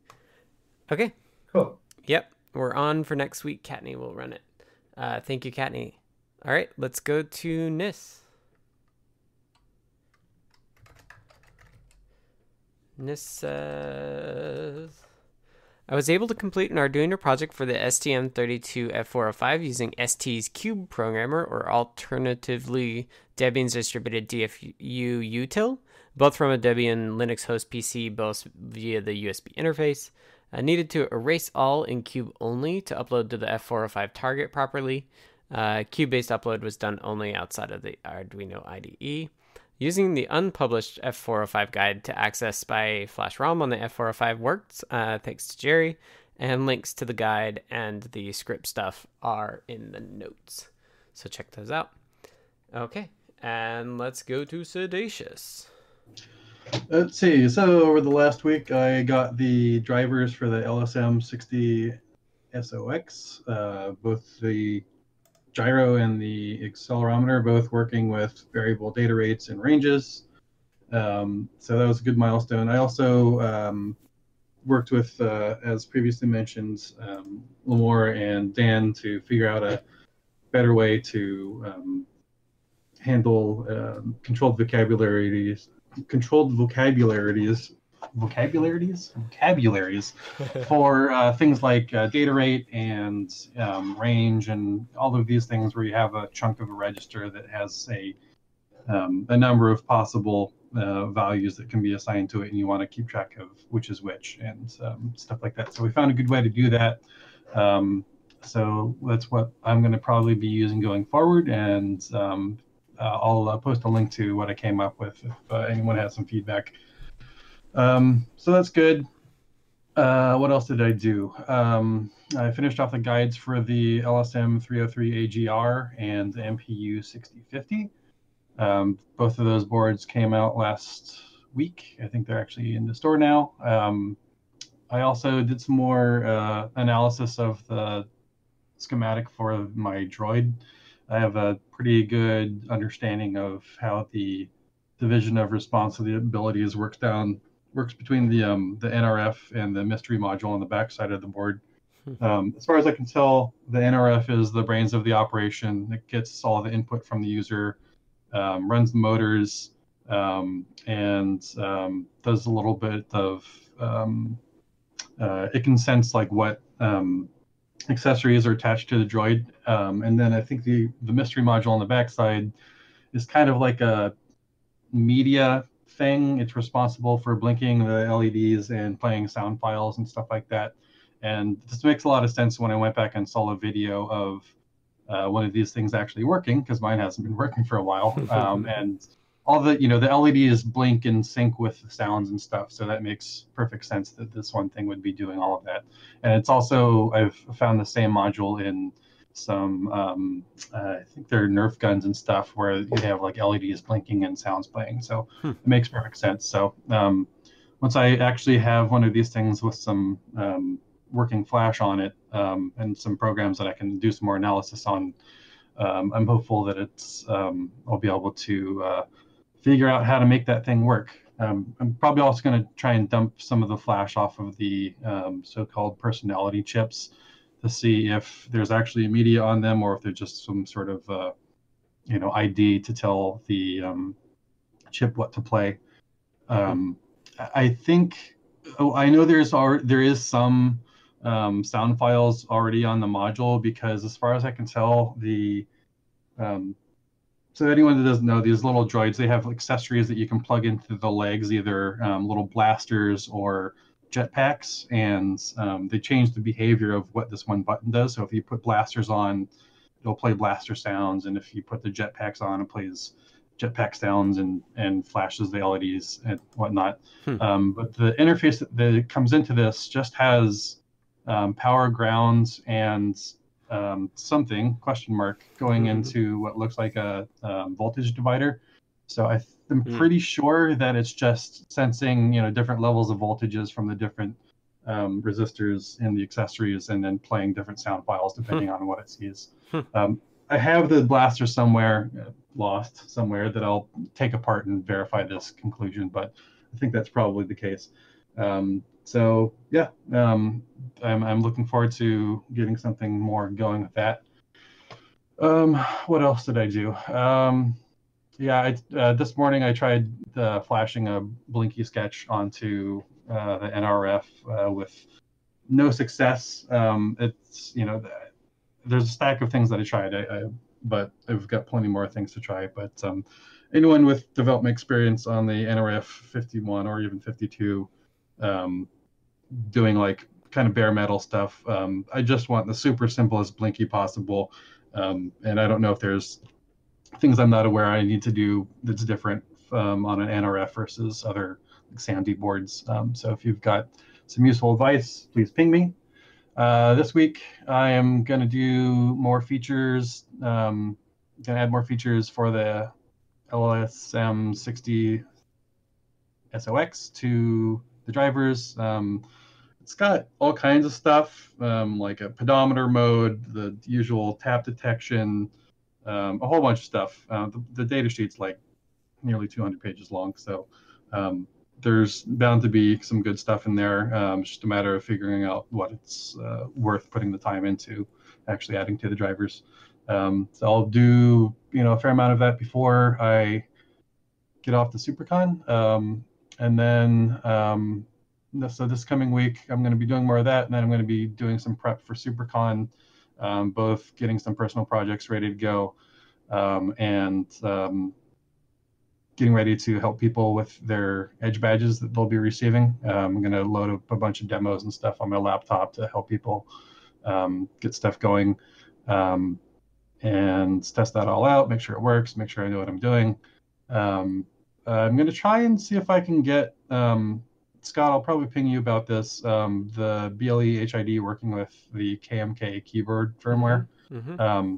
Okay.
Cool.
Yep, we're on for next week. Kattni will run it. Uh, thank you, Kattni. All right, let's go to Nis. Nis says, I was able to complete an Arduino project for the STM32F405 using ST's Cube programmer, or alternatively Debian's distributed DFU util, both from a Debian Linux host PC, both via the USB interface. I needed to erase all in Cube only to upload to the F405 target properly. Uh, Cube based upload was done only outside of the Arduino IDE. Using the unpublished F405 guide to access SPI Flash ROM on the F405 worked, uh, thanks to Jerry, and links to the guide and the script stuff are in the notes. So check those out. Okay, and let's go to Siddacious.
Let's see. So over the last week, I got the drivers for the LSM60 SOX, uh, both the gyro and the accelerometer, both working with variable data rates and ranges. Um, so that was a good milestone. I also um, worked with, uh, as previously mentioned, um, Limor and Dan to figure out a better way to um, handle um, controlled vocabularies controlled vocabularies vocabularies vocabularies *laughs* for uh, things like uh, data rate and um, range and all of these things where you have a chunk of a register that has a um, a number of possible uh, values that can be assigned to it and you want to keep track of which is which and um, stuff like that. So we found a good way to do that. Um, so that's what i'm going to probably be using going forward and um, I'll uh, post a link to what I came up with if uh, anyone has some feedback. Um, so that's good. Uh, what else did I do? Um, I finished off the guides for the LSM 303 AGR and the MPU 6050. Um, both of those boards came out last week. I think they're actually in the store now. Um, I also did some more uh, analysis of the schematic for my Droid. I have a pretty good understanding of how the division of responsibilities works down works between the um, the NRF and the mystery module on the backside of the board. Hmm. Um, as far as I can tell, the NRF is the brains of the operation. It gets all the input from the user, um, runs the motors, um, and um, does a little bit of. Um, uh, it can sense like what accessories are attached to the droid. Um, and then I think the, the mystery module on the backside is kind of like a media thing. It's responsible for blinking the LEDs and playing sound files and stuff like that. And this makes a lot of sense when I went back and saw a video of uh, one of these things actually working because mine hasn't been working for a while. *laughs* Um, and all the you know the LEDs blink and sync with the sounds and stuff, so that makes perfect sense that this one thing would be doing all of that. And it's also I've found the same module in some um, uh, I think they're Nerf guns and stuff where you have like LEDs blinking and sounds playing, so hmm. it makes perfect sense. So um, once I actually have one of these things with some um, working Flash on it um, and some programs that I can do some more analysis on, um, I'm hopeful that it's um, I'll be able to uh, figure out how to make that thing work. Um, I'm probably also going to try and dump some of the Flash off of the um, so-called personality chips to see if there's actually a media on them or if they're just some sort of uh, you know ID to tell the chip what to play. Um, I think oh, I know there's there is some um, sound files already on the module because as far as I can tell, the um, so anyone that doesn't know these little droids, they have accessories that you can plug into the legs, either um, little blasters or jetpacks, and um, they change the behavior of what this one button does. So if you put blasters on, it'll play blaster sounds, and if you put the jetpacks on, it plays jetpack sounds and and flashes the LEDs and whatnot. Hmm. Um, but the interface that, that, comes into this just has um, power grounds and um, something question mark going mm-hmm. into what looks like a um, voltage divider. So I am mm. pretty sure that it's just sensing you know different levels of voltages from the different um, resistors in the accessories and then playing different sound files depending on what it sees. Um, I have the blaster somewhere uh, lost somewhere that I'll take apart and verify this conclusion, but I think that's probably the case. Um, so yeah, um, I'm, I'm looking forward to getting something more going with that. Um, what else did I do? Um, yeah, I, uh, this morning I tried uh, flashing a Blinky sketch onto uh, the NRF uh, with no success. Um, it's you know there's a stack of things that I tried, I, I, but I've got plenty more things to try. But um, anyone with development experience on the NRF 51 or even 52, um, doing like kind of bare metal stuff, um, I just want the super simplest Blinky possible. Um, and I don't know if there's things I'm not aware I need to do that's different um, on an NRF versus other like SAMD boards. Um, so if you've got some useful advice, please ping me. Uh, this week, I am going to do more features, um, going to add more features for the LSM 60 SOX to the drivers. Um, it's got all kinds of stuff, um, like a pedometer mode, the usual tap detection, um, a whole bunch of stuff. Uh, the, the, data sheet's like nearly 200 pages long, so um, there's bound to be some good stuff in there. Um, it's just a matter of figuring out what it's uh, worth putting the time into, actually adding to the drivers. Um, so I'll do you know a fair amount of that before I get off the SuperCon, um, and then um, so this coming week I'm going to be doing more of that, and then I'm going to be doing some prep for SuperCon, um, both getting some personal projects ready to go, um, and getting ready to help people with their edge badges that they'll be receiving. Um, I'm going to load up a bunch of demos and stuff on my laptop to help people um, get stuff going um, and test that all out, make sure it works, make sure I know what I'm doing. Um, uh, I'm going to try and see if I can get um, Scott. I'll probably ping you about this. Um, the BLE HID working with the KMK keyboard firmware. Mm-hmm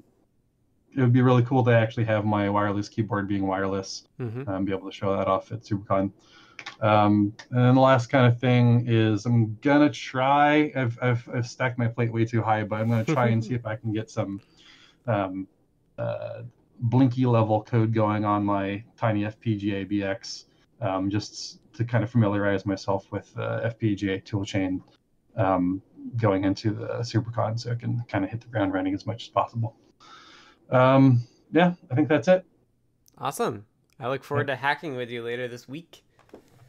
it would be really cool to actually have my wireless keyboard being wireless mm-hmm. and be able to show that off at SuperCon. Um, and then the last kind of thing is I'm gonna try. I've, I've, I've stacked my plate way too high, but I'm gonna try and *laughs* see if I can get some um, uh, Blinky level code going on my TinyFPGA BX, um, just to kind of familiarize myself with the FPGA toolchain um, going into the SuperCon, so I can kind of hit the ground running as much as possible um, yeah, I think that's it.
Awesome. I look forward yeah. to hacking with you later this week.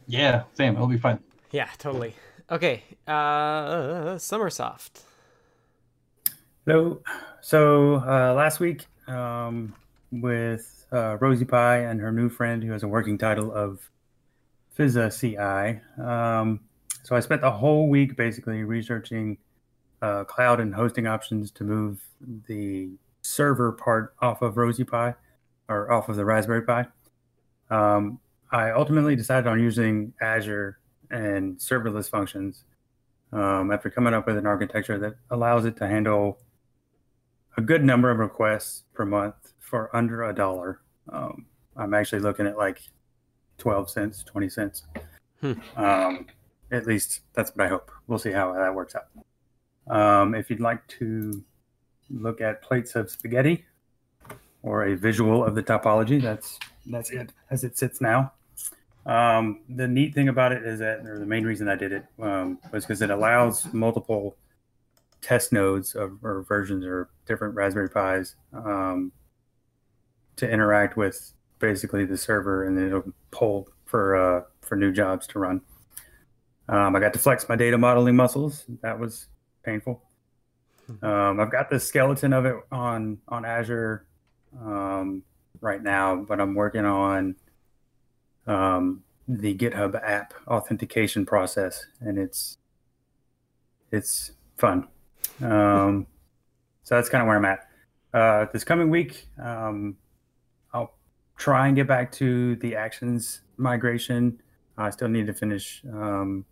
Yeah, same. It'll be fun.
Yeah, totally. Okay, uh, Sommersoft.
Hello. So uh, last week, um, with uh, RosiePi and her new friend, who has a working title of physaCI. Um, so I spent the whole week basically researching uh, cloud and hosting options to move the server part off of RosiePi or off of the Raspberry Pi. Um, I ultimately decided on using Azure and serverless functions um, after coming up with an architecture that allows it to handle a good number of requests per month for under a dollar. Um, I'm actually looking at like 12 cents, 20 cents.
Hmm.
Um, at least that's what I hope. We'll see how that works out. Um, if you'd like to look at plates of spaghetti or a visual of the topology, that's that's it as it sits now. Um, the neat thing about it is that, or the main reason I did it um, was because it allows multiple test nodes of, or versions or different Raspberry Pis um, to interact with basically the server, and then it'll pull for uh, for new jobs to run. Um, I got to flex my data modeling muscles. That was painful. Um, I've got the skeleton of it on on Azure um, right now, but I'm working on um, the GitHub app authentication process, and it's it's fun. *laughs* Um, so that's kind of where I'm at. Uh, this coming week, um, try and get back to the actions migration. I still need to finish um,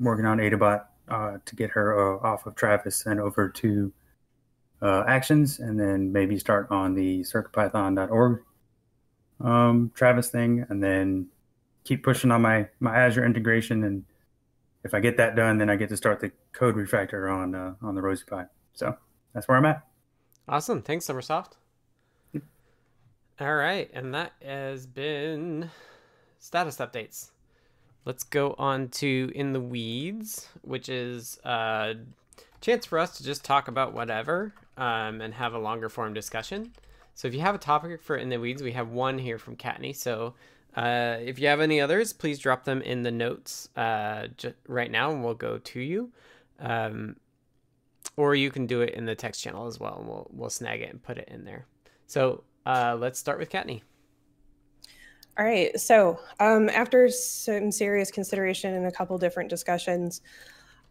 working on Adabot uh, to get her uh, off of Travis and over to uh, Actions, and then maybe start on the CircuitPython.org um, Travis thing, and then keep pushing on my my Azure integration. And if I get that done, then I get to start the code refactor on uh, on the RosiePi. So that's where I'm at.
Awesome. Thanks, Sommersoft. All right, and that has been status updates. Let's go on to in the weeds, which is a chance for us to just talk about whatever um, and have a longer form discussion. So if you have a topic for in the weeds, we have one here from Kattni. So uh, if you have any others, please drop them in the notes uh, j- right now, and we'll go to you. Um, or you can do it in the text channel as well, and we'll we'll snag it and put it in there. So uh, let's start with Kattni.
All right. So um, after some serious consideration and a couple different discussions,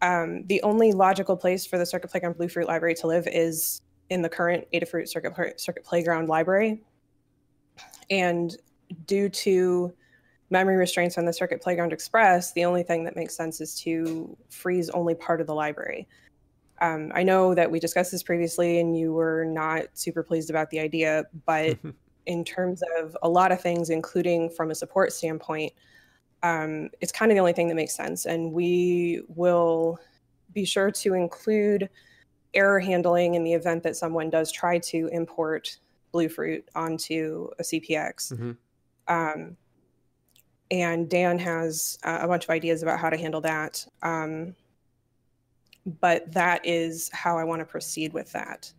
um, the only logical place for the Circuit Playground Bluefruit library to live is in the current Adafruit Circuit, Circuit Playground library. And due to memory restraints on the Circuit Playground Express, the only thing that makes sense is to freeze only part of the library. Um, I know that we discussed this previously and you were not super pleased about the idea, but *laughs* in terms of a lot of things, including from a support standpoint, um, it's kind of the only thing that makes sense. And we will be sure to include error handling in the event that someone does try to import Bluefruit onto a CPX.
Mm-hmm.
Um, and Dan has uh, a bunch of ideas about how to handle that. Um, but that is how I want to proceed with that.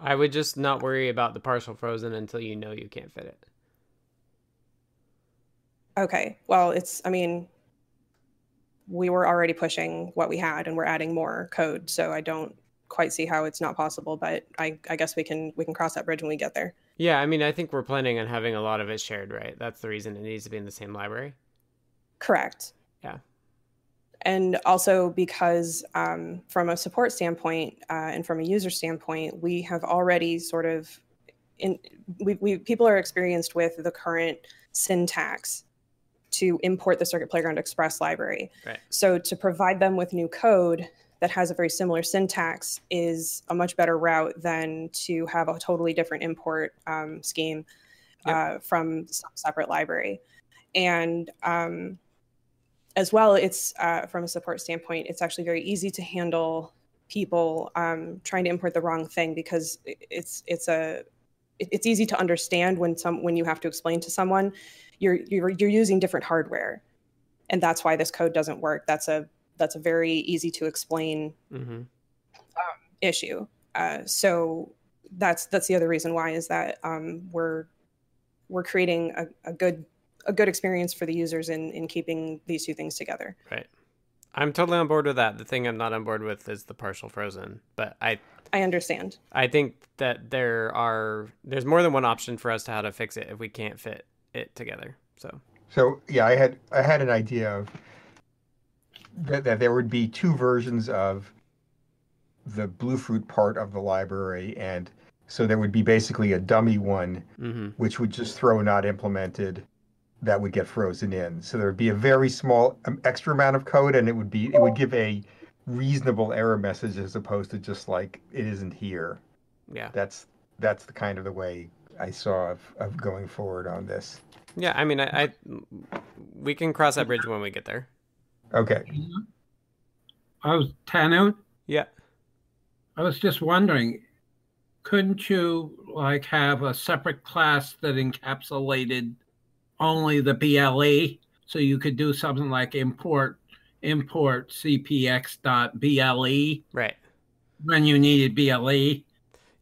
I would just not worry about the partial frozen until you know you can't fit it.
Okay. Well, it's, I mean, we were already pushing what we had and we're adding more code. So I don't quite see how it's not possible, but I, I guess we can, we can cross that bridge when we get there.
Yeah. I mean, I think we're planning on having a lot of it shared, right? That's the reason it needs to be in the same library.
Correct.
Yeah.
And also because um, from a support standpoint uh, and from a user standpoint, we have already sort of, in, we, we people are experienced with the current syntax to import the Circuit Playground Express library.
Right.
So to provide them with new code that has a very similar syntax is a much better route than to have a totally different import um, scheme
Yep.
uh, from some separate library. And um, as well, it's uh, from a support standpoint, it's actually very easy to handle people um, trying to import the wrong thing because it's it's a it's easy to understand when some when you have to explain to someone you're you're you're using different hardware, and that's why this code doesn't work. That's a that's a very easy to explain
Mm-hmm.
issue. Uh, so that's that's the other reason why is that um, we're we're creating a, a good a good experience for the users in in keeping these two things together.
Right. I'm totally on board with that. The thing I'm not on board with is the partial frozen. But I
I understand.
I think that there are there's more than one option for us to how to fix it if we can't fit it together. So
So yeah, I had I had an idea of that, that there would be two versions of the Bluefruit part of the library, and so there would be basically a dummy one,
mm-hmm.
which would just throw not implemented, that would get frozen in. So there would be a very small um, extra amount of code, and it would be it would give a reasonable error message as opposed to just like it isn't here.
yeah.
That's that's the kind of the way I saw of, of going forward on this.
Yeah, I mean, I, I we can cross that bridge when we get there.
Okay.
I was Tanu.
Yeah.
I was just wondering, couldn't you like have a separate class that encapsulated only the BLE, so you could do something like import import cpx.ble
Right.
when you needed? BLE.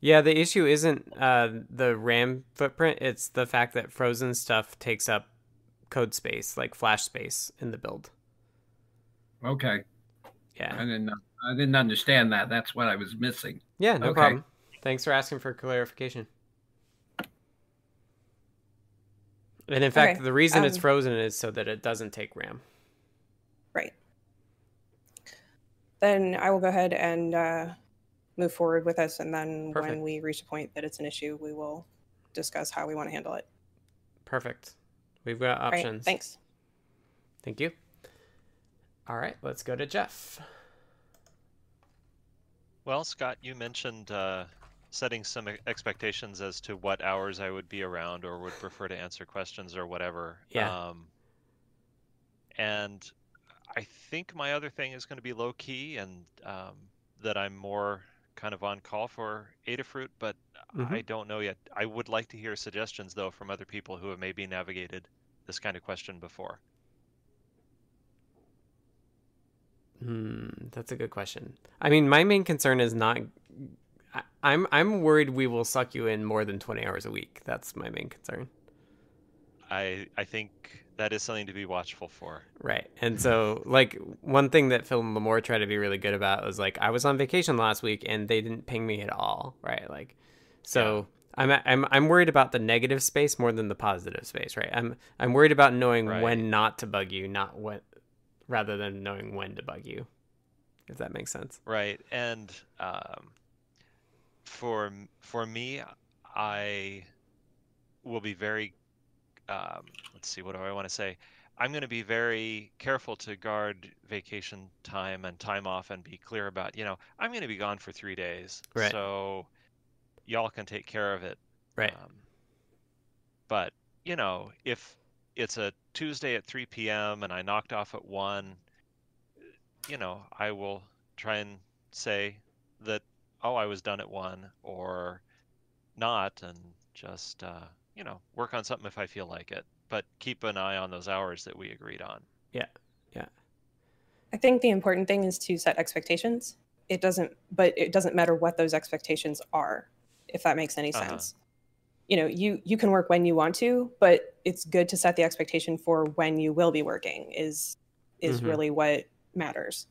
Yeah, the issue isn't uh, the RAM footprint; it's the fact that frozen stuff takes up code space, like flash space, in the build.
Okay.
Yeah.
I didn't I didn't understand that. That's what I was missing.
Yeah, no
Okay.
problem. Thanks for asking for clarification. And in fact,
Okay,
the reason it's
um,
frozen is so that it doesn't take RAM.
Right. Then I will go ahead and uh, move forward with this, and then
Perfect.
when we reach a point that it's an issue, we will discuss how we want to handle it.
Perfect. We've got
All right,
options.
thanks.
Thank you. All right, let's go to Jeff.
Well, Scott, you mentioned uh, setting some expectations as to what hours I would be around or would prefer to answer questions or whatever.
Yeah.
Um, and I think my other thing is going to be low key and um, that I'm more kind of on call for Adafruit, but
Mhm.
I don't know yet. I would like to hear suggestions though from other people who have maybe navigated this kind of question before.
Hmm, that's a good question. I mean, my main concern is not. I, I'm I'm worried we will suck you in more than twenty hours a week. That's my main concern.
I I think that is something to be watchful for.
Right. And so, like, one thing that Phil and Limor tried to be really good about was like, I was on vacation last week and they didn't ping me at all. Right. Like, so I'm, I'm, I'm worried about the negative space more than the positive space. Right. I'm, I'm worried about knowing
Right.
when not to bug you, not when, rather than knowing when to bug you. If that makes sense.
Right, and um, for for me, I will be very. Um, let's see, what do I want to say? I'm going to be very careful to guard vacation time and time off, and be clear about, you know, I'm going to be gone for three days,
Right.
so y'all can take care of it.
Right.
Um, but you know, if it's a Tuesday at 3 p.m. and I knocked off at one, you know, I will try and say that oh, I was done at one or not, and just uh, you know, work on something if I feel like it. But keep an eye on those hours that we agreed on.
Yeah. Yeah.
I think the important thing is to set expectations. It doesn't, but it doesn't matter what those expectations are, if that makes any
Uh-huh.
sense. You know, you you can work when you want to, but it's good to set the expectation for when you will be working. Is is
Mhm.
really what matters.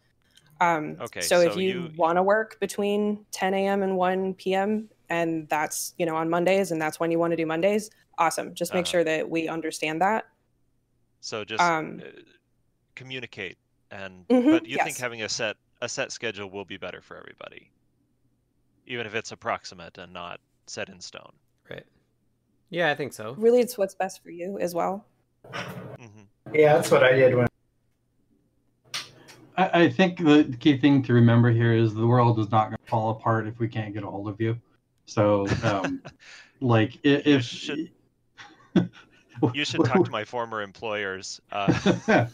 Um,
Okay,
so if you,
you-
want to work between 10 a.m. and 1 p.m. and that's you know on Mondays and that's when you want to do Mondays, awesome. Just make
Uh-huh.
sure that we understand that.
So just
Um,
uh, communicate, and
Mhm,
but you think having a set a set schedule will be better for everybody, even if it's approximate and not set in stone.
Right. Yeah, I think so.
Really, it's what's best for you as well. Mm-hmm.
Yeah, that's what I did when.
I, I think the key thing to remember here is the world is not going to fall apart if we can't get a hold of you. So, um, *laughs* like, i- if
should- *laughs* You should talk to my former employers. Uh, *laughs*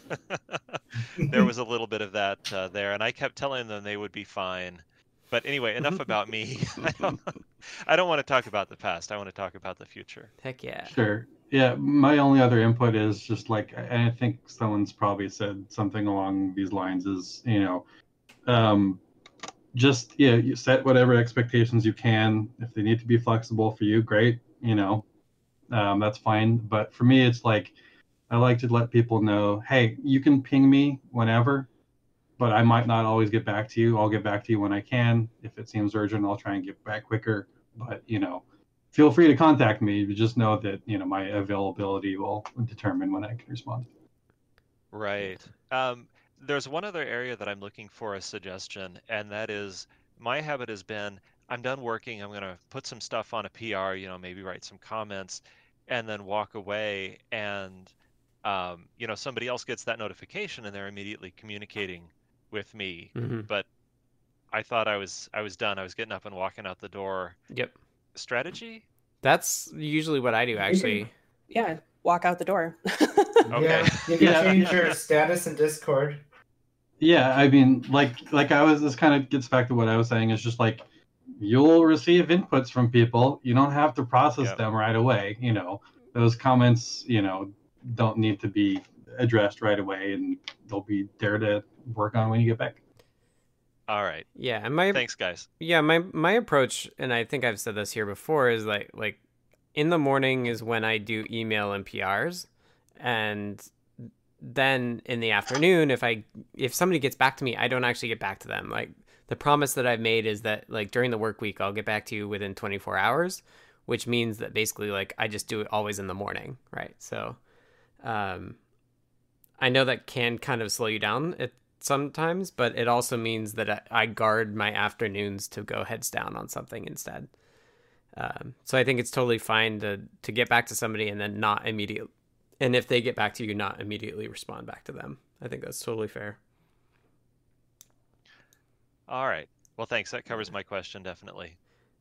there was a little bit of that uh, there, and I kept telling them they would be fine. But anyway, enough about me. I don't, I don't want to talk about the past. I want to talk about the future.
Heck yeah.
Sure. Yeah, my only other input is just like, and I think someone's probably said something along these lines is, you know, um, just, yeah, you set whatever expectations you can. If they need to be flexible for you, great, you know, um, that's fine. But for me, it's like, I like to let people know, hey, you can ping me whenever, but I might not always get back to you. I'll get back to you when I can. If it seems urgent, I'll try and get back quicker. But, you know, feel free to contact me. But just know that you know my availability will determine when I can respond.
Right. Um, there's one other area that I'm looking for a suggestion, and that is my habit has been I'm done working, I'm going to put some stuff on a PR, you know, maybe write some comments, and then walk away. And, um, you know, somebody else gets that notification and they're immediately communicating with me.
Mhm.
But I thought I was I was done. I was getting up and walking out the door.
Yep.
Strategy?
That's usually what I do, actually.
Yeah, walk out the door. *laughs* okay.
Yeah, you can change your status in Discord.
Yeah, I mean, like like I was. This kind of gets back to what I was saying. It's just like you'll receive inputs from people. You don't have to process
Yep.
them right away. You know, those comments, you know, don't need to be addressed right away, and they'll be there to work on when you get back.
All right.
Yeah, and my
Thanks, guys.
Yeah, my my approach, and I think I've said this here before, is like like in the morning is when I do email and PRs, and then in the afternoon, if I if somebody gets back to me, I don't actually get back to them. Like the promise that I've made is that like during the work week, I'll get back to you within 24 hours, which means that basically like I just do it always in the morning, right? So, um, I know that can kind of slow you down at sometimes, but it also means that I, guard my afternoons to go heads down on something instead. Um, so I think it's totally fine to to get back to somebody and then not immediately, and if they get back to you, not immediately respond back to them. I think that's totally fair.
All right. Well, thanks. That covers my question definitely.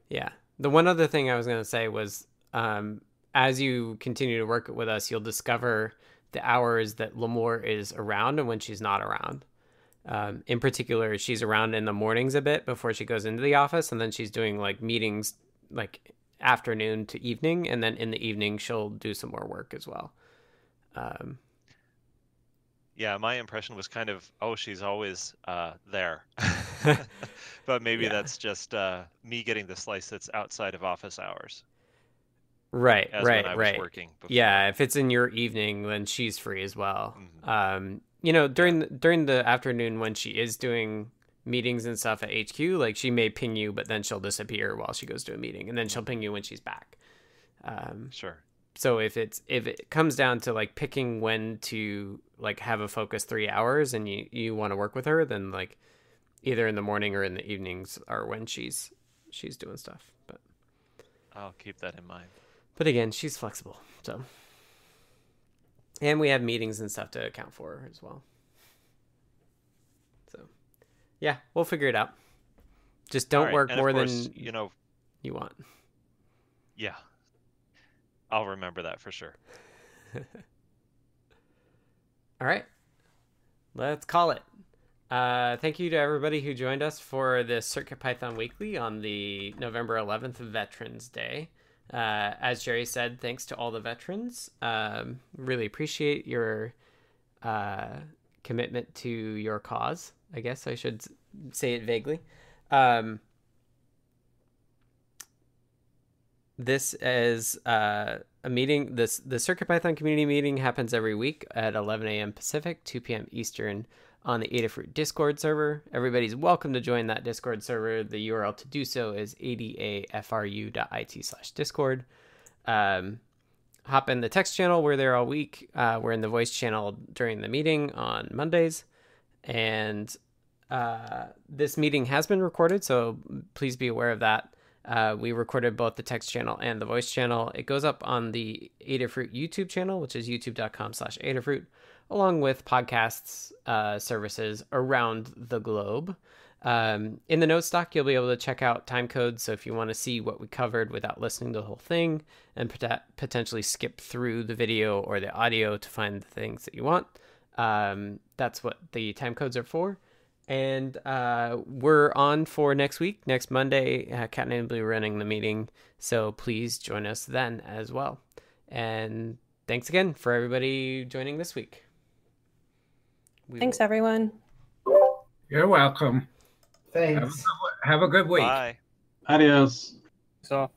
Yeah. The one other thing I was going to say was um, as you continue to work with us, you'll discover the hours that Limor is around and when she's not around. Um, in particular, she's around in the mornings a bit before she goes into the office, and then she's doing like meetings like afternoon to evening, and then in the evening she'll do some more work as well. Um,
Yeah, my impression was kind of, oh, she's always uh, there. *laughs* *laughs* but maybe
Yeah.
that's just uh, me getting the slice that's outside of office hours.
Right, right,
I was
right.
working before.
Yeah, if it's in your evening, then she's free as well.
Mm-hmm.
Um, you know, during the, during the afternoon when she is doing meetings and stuff at HQ, like she may ping you, but then she'll disappear while she goes to a meeting, and then she'll ping you when she's back. Um,
Sure.
so if it's if it comes down to like picking when to like have a focus three hours, and you you want to work with her, then like either in the morning or in the evenings are when she's she's doing stuff. But
I'll keep that in mind.
but again, she's flexible. So and we have meetings and stuff to account for as well. So yeah, we'll figure it out. Just don't
right,
work
and
more
course,
than
you know.
you want.
Yeah. I'll remember that for sure. *laughs*
All right. Let's call it. Uh, thank you to everybody who joined us for this CircuitPython Weekly on the November 11th Veterans Day. Uh, as Jerry said, thanks to all the veterans. Um, really appreciate your uh, commitment to your cause. I guess I should say it vaguely. Um, this is uh, a meeting. This the CircuitPython community meeting happens every week at 11 a.m. Pacific, 2 p.m. Eastern on the Adafruit Discord server. Everybody's welcome to join that Discord server. The URL to do so is adafru.it slash discord. Um, hop in the text channel. We're there all week. Uh, we're in the voice channel during the meeting on Mondays. And uh, this meeting has been recorded, so please be aware of that. Uh, we recorded both the text channel and the voice channel. It goes up on the Adafruit YouTube channel, which is youtube.com slash Adafruit, along with podcasts uh, services around the globe. Um, in the notes doc, you'll be able to check out time codes. So if you want to see what we covered without listening to the whole thing and pot- potentially skip through the video or the audio to find the things that you want, um, that's what the time codes are for. And uh, we're on for next week, next Monday. Uh, Cat and I will be running the meeting, so please join us then as well. And thanks again for everybody joining this week. We
Thanks, everyone.
You're welcome.
Thanks.
Have a, have a good week.
Bye.
Adios.
So.